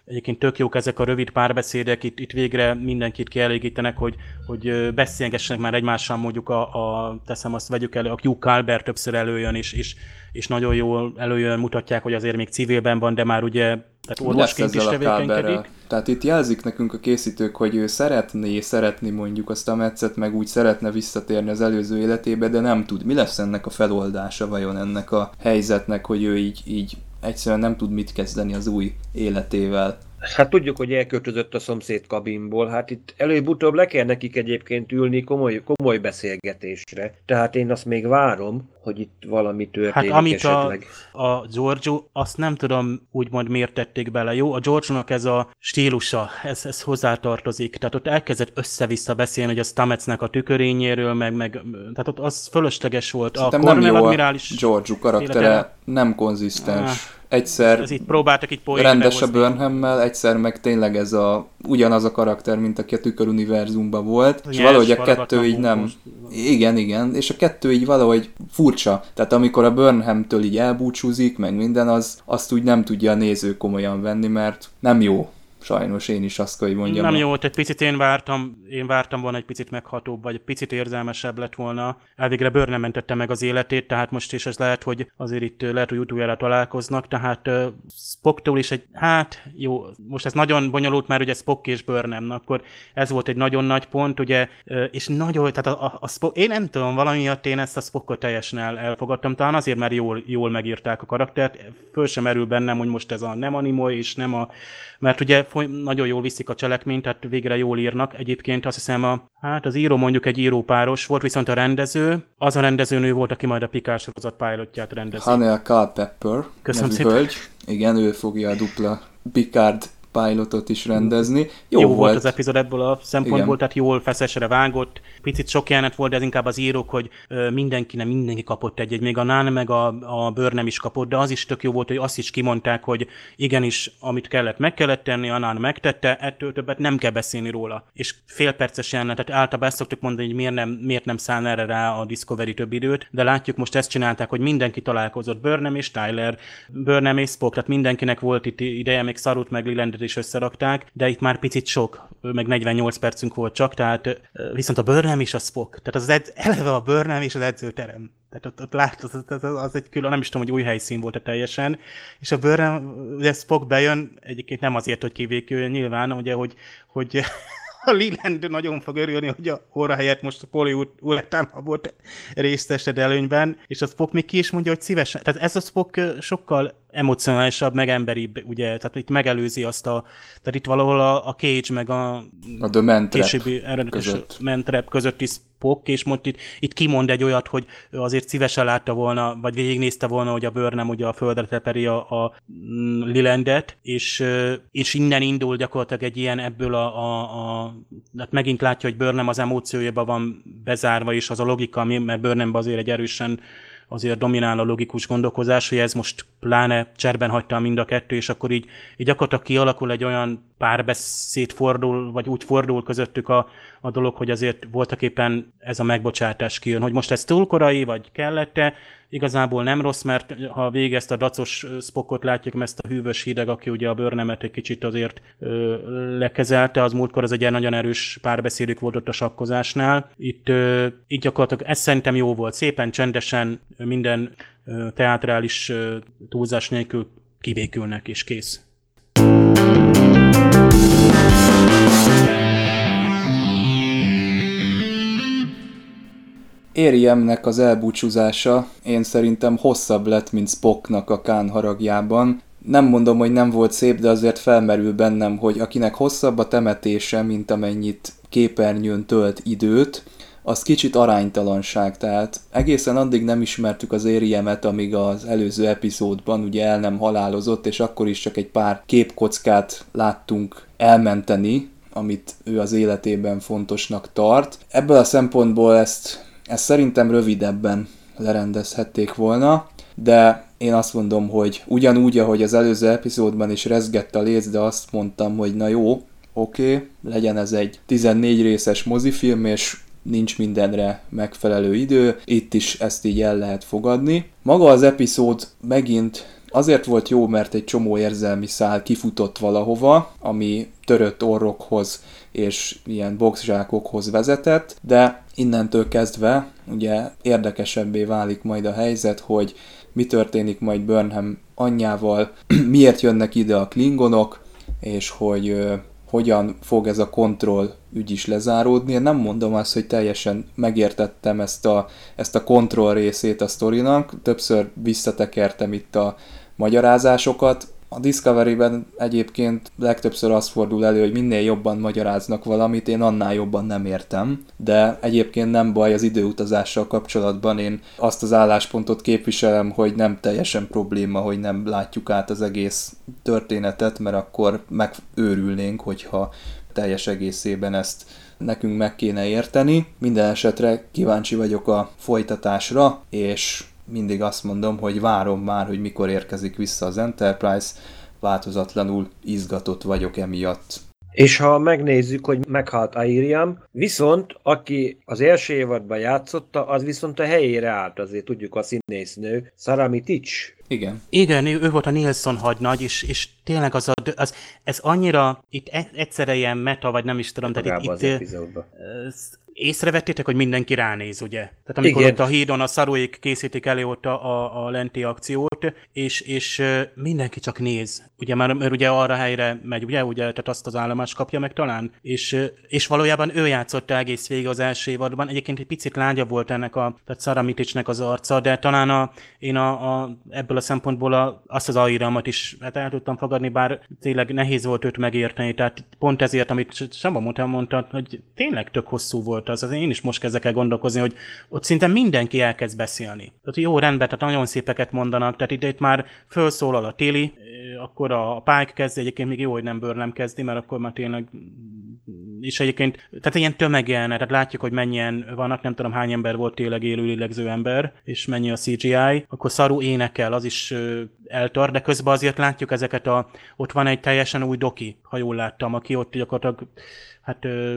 egyébként tök jók ezek a rövid párbeszédek, itt, itt végre mindenkit kielégítenek, hogy, hogy beszélgessenek már egymással, mondjuk a, a teszem azt vegyük elő, a Hugh Calbert többször előjön, és, és, és nagyon jól előjön, mutatják, hogy azért még civilben van, de már ugye, tehát orvosként is tevékenykedik. Tehát itt jelzik nekünk a készítők, hogy ő szeretné szeretni mondjuk azt a meccet, meg úgy szeretne visszatérni az előző életébe, de nem tud. Mi lesz ennek a feloldása vajon ennek a helyzetnek, hogy ő így, így egyszerűen nem tud mit kezdeni az új életével? Hát tudjuk, hogy elköltözött a szomszéd kabinból, hát itt előbb-utóbb le kell nekik egyébként ülni komoly, komoly beszélgetésre. Tehát én azt még várom, hogy itt valami történik Hát amit a, esetleg. a Giorgio, azt nem tudom úgymond miért tették bele. Jó, a Giorgio-nak ez a stílusa, ez, ez hozzátartozik. Tehát ott elkezdett össze-vissza beszélni, hogy a Stametsnek a tükörényéről, meg, meg tehát ott az fölösleges volt. Szerintem a nem jó a Giorgio karaktere, életem- nem konzisztens. Ah. Egyszer ez itt próbáltak itt poén rendes a behozni. Burnhammel, egyszer meg tényleg ez a ugyanaz a karakter, mint aki a tükör univerzumban volt, és Nyers, valahogy a kettő így nem... mókos. Igen, igen, és a kettő így valahogy furcsa. Tehát amikor a Burnhamtől így elbúcsúzik, meg minden, az azt úgy nem tudja a néző komolyan venni, mert nem jó. Sajnos én is azt hogy mondjam. Nem jó volt, egy picit én vártam, én vártam volna egy picit meghatóbb, vagy egy picit érzelmesebb lett volna. Elvégre Bőr nem mentette meg az életét, tehát most is ez lehet, hogy azért itt lehet, hogy utoljára találkoznak, tehát uh, Spocktól is egy, hát jó, most ez nagyon bonyolult, mert ugye Spock és Bőr nem, akkor ez volt egy nagyon nagy pont, ugye, ö, és nagyon, tehát a, a, a Spock, én nem tudom, valami miatt én ezt a Spockot teljesen el, elfogadtam, talán azért, mert jól, jól megírták a karaktert, föl sem merül bennem, hogy most ez a nem animo és nem a mert ugye foly- nagyon jól viszik a cselekményt, tehát végre jól írnak. Egyébként azt hiszem, a, hát az író mondjuk egy írópáros volt, viszont a rendező, az a rendezőnő volt, aki majd a Pikás sorozat pilotját rendezi. Hanel Culpepper Köszönöm szépen. hölgy. Igen, ő fogja a dupla Picard pilotot is rendezni. Jó, jó, volt. volt az epizód ebből a szempontból, Igen. tehát jól feszesre vágott. Picit sok jelenet volt, de ez inkább az írók, hogy mindenki, nem mindenki kapott egy-egy, még a Nán meg a, a bőr nem is kapott, de az is tök jó volt, hogy azt is kimondták, hogy igenis, amit kellett, meg kellett tenni, a Nán megtette, ettől többet nem kell beszélni róla. És félperces jelenetet, általában ezt szoktuk mondani, hogy miért nem, miért nem száll erre rá a Discovery több időt, de látjuk most ezt csinálták, hogy mindenki találkozott, Burnham és Tyler, Burnham és Spock, tehát mindenkinek volt itt ideje, még Sarut meg Lelandet is összerakták, de itt már picit sok, meg 48 percünk volt csak, tehát viszont a Burnham és a Spock, tehát az edz, eleve a Burnham és az edzőterem. Tehát ott, ott látod, az, az, az, egy külön, nem is tudom, hogy új helyszín volt-e teljesen, és a Burnham, ugye Spock bejön, egyébként nem azért, hogy kivéküljön nyilván, ugye, hogy, hogy a Leland nagyon fog örülni, hogy a óra helyett most a Poli Uletán volt résztesed előnyben, és a Spock még ki is mondja, hogy szívesen. Tehát ez a Spock sokkal emocionálisabb, meg emberibb, ugye, tehát itt megelőzi azt a, tehát itt valahol a, a Cage meg a A The Man Trap későbbi eredetes között. mentrep közötti Spock, és most itt, itt kimond egy olyat, hogy azért szívesen látta volna, vagy végignézte volna, hogy a bőr nem ugye a földre teperi a, a mm, Lilandet, és, és innen indul gyakorlatilag egy ilyen ebből a, a, a hát megint látja, hogy Burnham az emóciójában van bezárva, és az a logika, mert Burnhamben azért egy erősen azért dominál a logikus gondolkozás, hogy ez most pláne cserben hagyta mind a kettő, és akkor így, így gyakorlatilag kialakul egy olyan párbeszéd fordul, vagy úgy fordul közöttük a, a dolog, hogy azért voltak éppen ez a megbocsátás kijön, hogy most ez túl korai, vagy kellette, igazából nem rossz, mert ha végig ezt a dacos spokot látjuk, ezt a hűvös hideg, aki ugye a bőrnemet egy kicsit azért ö, lekezelte, az múltkor az egy nagyon erős párbeszédük volt ott a sakkozásnál. Itt ö, így gyakorlatilag ez szerintem jó volt, szépen csendesen minden ö, teátrális ö, túlzás nélkül kivékülnek és kész. Ariemnek az elbúcsúzása én szerintem hosszabb lett, mint Spocknak a Kán haragjában. Nem mondom, hogy nem volt szép, de azért felmerül bennem, hogy akinek hosszabb a temetése, mint amennyit képernyőn tölt időt, az kicsit aránytalanság, tehát egészen addig nem ismertük az Ériemet, amíg az előző epizódban ugye el nem halálozott, és akkor is csak egy pár képkockát láttunk elmenteni, amit ő az életében fontosnak tart. Ebből a szempontból ezt, ezt szerintem rövidebben lerendezhették volna, de én azt mondom, hogy ugyanúgy, ahogy az előző epizódban is rezgett a léc, de azt mondtam, hogy na jó, oké, okay, legyen ez egy 14 részes mozifilm, és nincs mindenre megfelelő idő, itt is ezt így el lehet fogadni. Maga az epizód megint azért volt jó, mert egy csomó érzelmi szál kifutott valahova, ami törött orrokhoz és ilyen boxzsákokhoz vezetett, de innentől kezdve ugye érdekesebbé válik majd a helyzet, hogy mi történik majd Burnham anyjával, miért jönnek ide a klingonok, és hogy ö, hogyan fog ez a kontroll ügy is lezáródni. Én nem mondom azt, hogy teljesen megértettem ezt a, ezt a kontroll részét a sztorinak, többször visszatekertem itt a magyarázásokat. A Discovery-ben egyébként legtöbbször az fordul elő, hogy minél jobban magyaráznak valamit, én annál jobban nem értem, de egyébként nem baj az időutazással kapcsolatban, én azt az álláspontot képviselem, hogy nem teljesen probléma, hogy nem látjuk át az egész történetet, mert akkor megőrülnénk, hogyha teljes egészében ezt nekünk meg kéne érteni. Minden esetre kíváncsi vagyok a folytatásra, és mindig azt mondom, hogy várom már, hogy mikor érkezik vissza az Enterprise, változatlanul izgatott vagyok emiatt. És ha megnézzük, hogy meghalt Airiam, viszont aki az első évadban játszotta, az viszont a helyére állt, azért tudjuk a színésznő, Sarami Tics. Igen. Igen, ő, ő volt a Nilsson hadnagy, és, és tényleg az, a, az ez annyira itt e- egyszerre ilyen meta, vagy nem is tudom, tehát itt, az itt, epizódban. Észrevettétek, hogy mindenki ránéz, ugye? Tehát amikor Igen. ott a hídon a szaruék készítik elő ott a, a, a lenti akciót, és, és mindenki csak néz. Ugye már, mert ugye arra helyre megy, ugye, ugye, tehát azt az állomás kapja meg talán, és, és valójában ő játszott egész végig az első évadban. Egyébként egy picit lágya volt ennek a, tehát Szaramiticsnek az arca, de talán a, én a, a, ebből a szempontból a, azt az airamat is hát el tudtam fogadni, bár tényleg nehéz volt őt megérteni, tehát pont ezért, amit Saba mondta, mondta, hogy tényleg tök hosszú volt az, az én is most kezdek el gondolkozni, hogy ott szinte mindenki elkezd beszélni. Tehát jó, rendben, tehát nagyon szépeket mondanak, tehát itt, itt már felszólal a Téli, akkor a Pike kezdi, egyébként még jó, hogy nem Bőr nem kezdi, mert akkor már tényleg és egyébként, tehát ilyen tömegen, tehát látjuk, hogy mennyien vannak, nem tudom hány ember volt tényleg élő lélegző ember, és mennyi a CGI, akkor Szaru énekel, az is eltart, de közben azért látjuk ezeket a, ott van egy teljesen új doki, ha jól láttam, aki ott gyakorlatilag hát ö,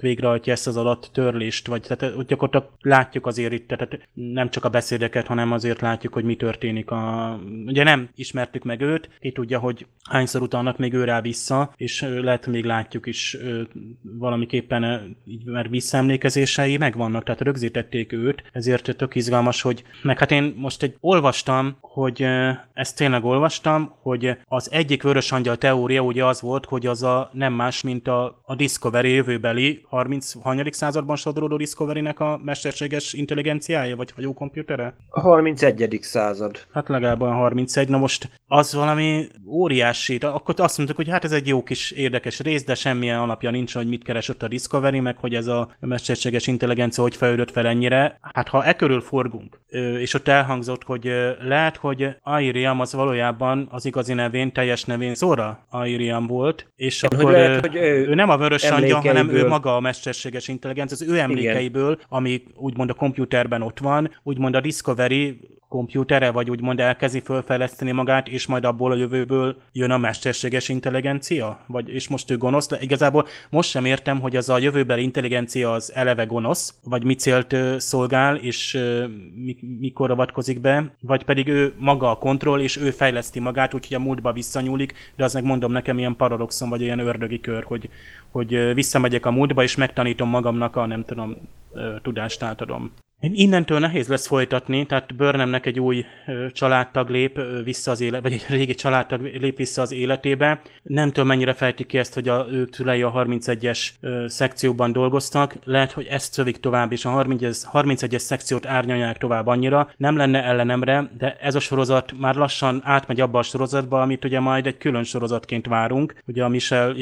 végrehajtja ezt az alatt törlést, vagy tehát ott gyakorlatilag látjuk azért itt, tehát nem csak a beszédeket, hanem azért látjuk, hogy mi történik. A, ugye nem ismertük meg őt, ki tudja, hogy hányszor utalnak még ő rá vissza, és lehet még látjuk is ö, valamiképpen ö, így, mert visszaemlékezései megvannak, tehát rögzítették őt, ezért tök izgalmas, hogy meg hát én most egy olvastam, hogy ö, ezt tényleg olvastam, hogy az egyik vörös angyal teória ugye az volt, hogy az a nem más, mint a, a diszk Discovery jövőbeli 30. hanyadik században sodródó Discovery-nek a mesterséges intelligenciája, vagy hajókomputere? A 31. század. Hát legalább olyan 31. Na most az valami óriási. Akkor azt mondtuk, hogy hát ez egy jó kis érdekes rész, de semmilyen alapja nincs, hogy mit keresett a Discovery, meg hogy ez a mesterséges intelligencia hogy fejlődött fel ennyire. Hát ha e körül forgunk, és ott elhangzott, hogy lehet, hogy Airiam az valójában az igazi nevén, teljes nevén Zora Airiam volt, és Én, akkor lehet, hogy ő, ő nem a vörös sandja, hanem ő maga a mesterséges intelligencia, az ő emlékeiből, Igen. ami úgymond a komputerben ott van, úgymond a Discovery komputere, vagy úgymond elkezdi fölfejleszteni magát, és majd abból a jövőből jön a mesterséges intelligencia? Vagy, és most ő gonosz? De igazából most sem értem, hogy az a jövőbeli intelligencia az eleve gonosz, vagy mi célt szolgál, és mi, mikor avatkozik be, vagy pedig ő maga a kontroll, és ő fejleszti magát, úgyhogy a múltba visszanyúlik, de az meg mondom nekem ilyen paradoxon, vagy olyan ördögi kör, hogy, hogy visszamegyek a múltba, és megtanítom magamnak a, nem tudom, tudást átadom. Innentől nehéz lesz folytatni, tehát Burnhamnek egy új családtag lép vissza az élet, vagy egy régi családtag lép vissza az életébe. Nem tudom, mennyire fejtik ki ezt, hogy a, ők szülei a 31-es szekcióban dolgoztak. Lehet, hogy ezt szövik tovább, és a 31-es szekciót árnyalják tovább annyira. Nem lenne ellenemre, de ez a sorozat már lassan átmegy abba a sorozatba, amit ugye majd egy külön sorozatként várunk. Ugye a Michel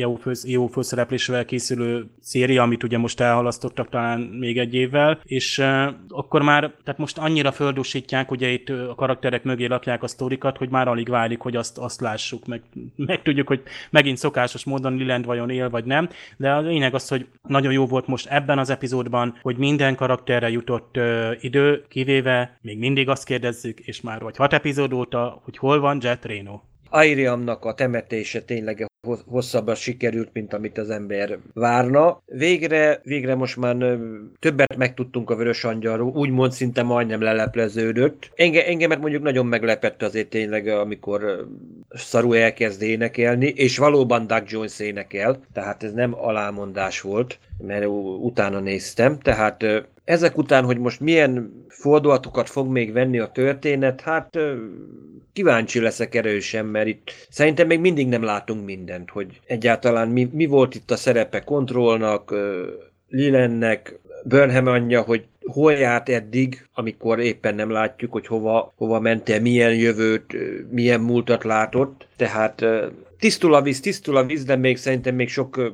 jó főszereplésével készülő széria, amit ugye most elhalasztottak talán még egy évvel, és akkor már, tehát most annyira földúsítják, ugye itt a karakterek mögé lakják a sztorikat, hogy már alig válik, hogy azt, azt lássuk, meg, meg tudjuk, hogy megint szokásos módon Liland vajon él, vagy nem, de a lényeg az, hogy nagyon jó volt most ebben az epizódban, hogy minden karakterre jutott ö, idő, kivéve még mindig azt kérdezzük, és már vagy hat epizód óta, hogy hol van Jet Reno. Airiamnak a temetése tényleg hosszabban sikerült, mint amit az ember várna. Végre, végre most már többet megtudtunk a Vörös Angyalról, úgymond szinte majdnem lelepleződött. Enge, engemet mondjuk nagyon meglepett azért tényleg, amikor Saru elkezd énekelni, és valóban Doug Jones énekel, tehát ez nem alámondás volt, mert utána néztem, tehát ezek után, hogy most milyen fordulatokat fog még venni a történet, hát kíváncsi leszek erősen, mert itt szerintem még mindig nem látunk mindent, hogy egyáltalán mi, mi volt itt a szerepe kontrollnak, Lilennek, Burnham anyja, hogy hol járt eddig, amikor éppen nem látjuk, hogy hova, hova mente, milyen jövőt, milyen múltat látott. Tehát tisztul a víz, tisztul a víz, de még szerintem még sok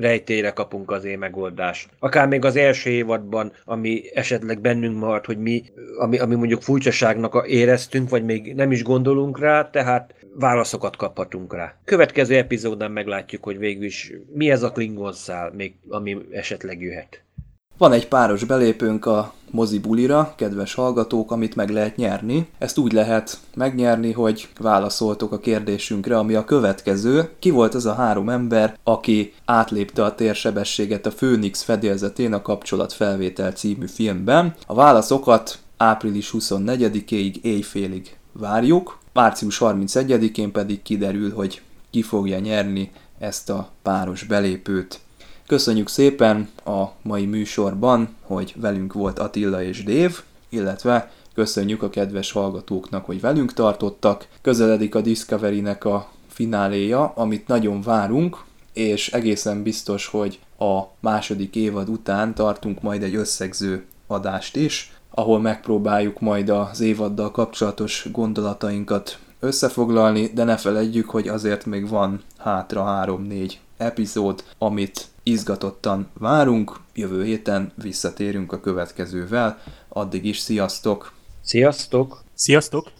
rejtére kapunk azért megoldást. Akár még az első évadban, ami esetleg bennünk maradt, hogy mi, ami, ami mondjuk furcsaságnak éreztünk, vagy még nem is gondolunk rá, tehát válaszokat kaphatunk rá. Következő epizódban meglátjuk, hogy végül is mi ez a Klingon szál, még, ami esetleg jöhet. Van egy páros belépőnk a mozi bulira, kedves hallgatók, amit meg lehet nyerni. Ezt úgy lehet megnyerni, hogy válaszoltok a kérdésünkre, ami a következő. Ki volt az a három ember, aki átlépte a térsebességet a Phoenix fedélzetén a Kapcsolatfelvétel című filmben? A válaszokat április 24-ig éjfélig várjuk, március 31-én pedig kiderül, hogy ki fogja nyerni ezt a páros belépőt. Köszönjük szépen a mai műsorban, hogy velünk volt Attila és Dév, illetve köszönjük a kedves hallgatóknak, hogy velünk tartottak. Közeledik a Discovery-nek a fináléja, amit nagyon várunk, és egészen biztos, hogy a második évad után tartunk majd egy összegző adást is, ahol megpróbáljuk majd az évaddal kapcsolatos gondolatainkat összefoglalni, de ne feledjük, hogy azért még van hátra 3-4 epizód, amit izgatottan várunk. Jövő héten visszatérünk a következővel. Addig is sziasztok! Sziasztok! Sziasztok!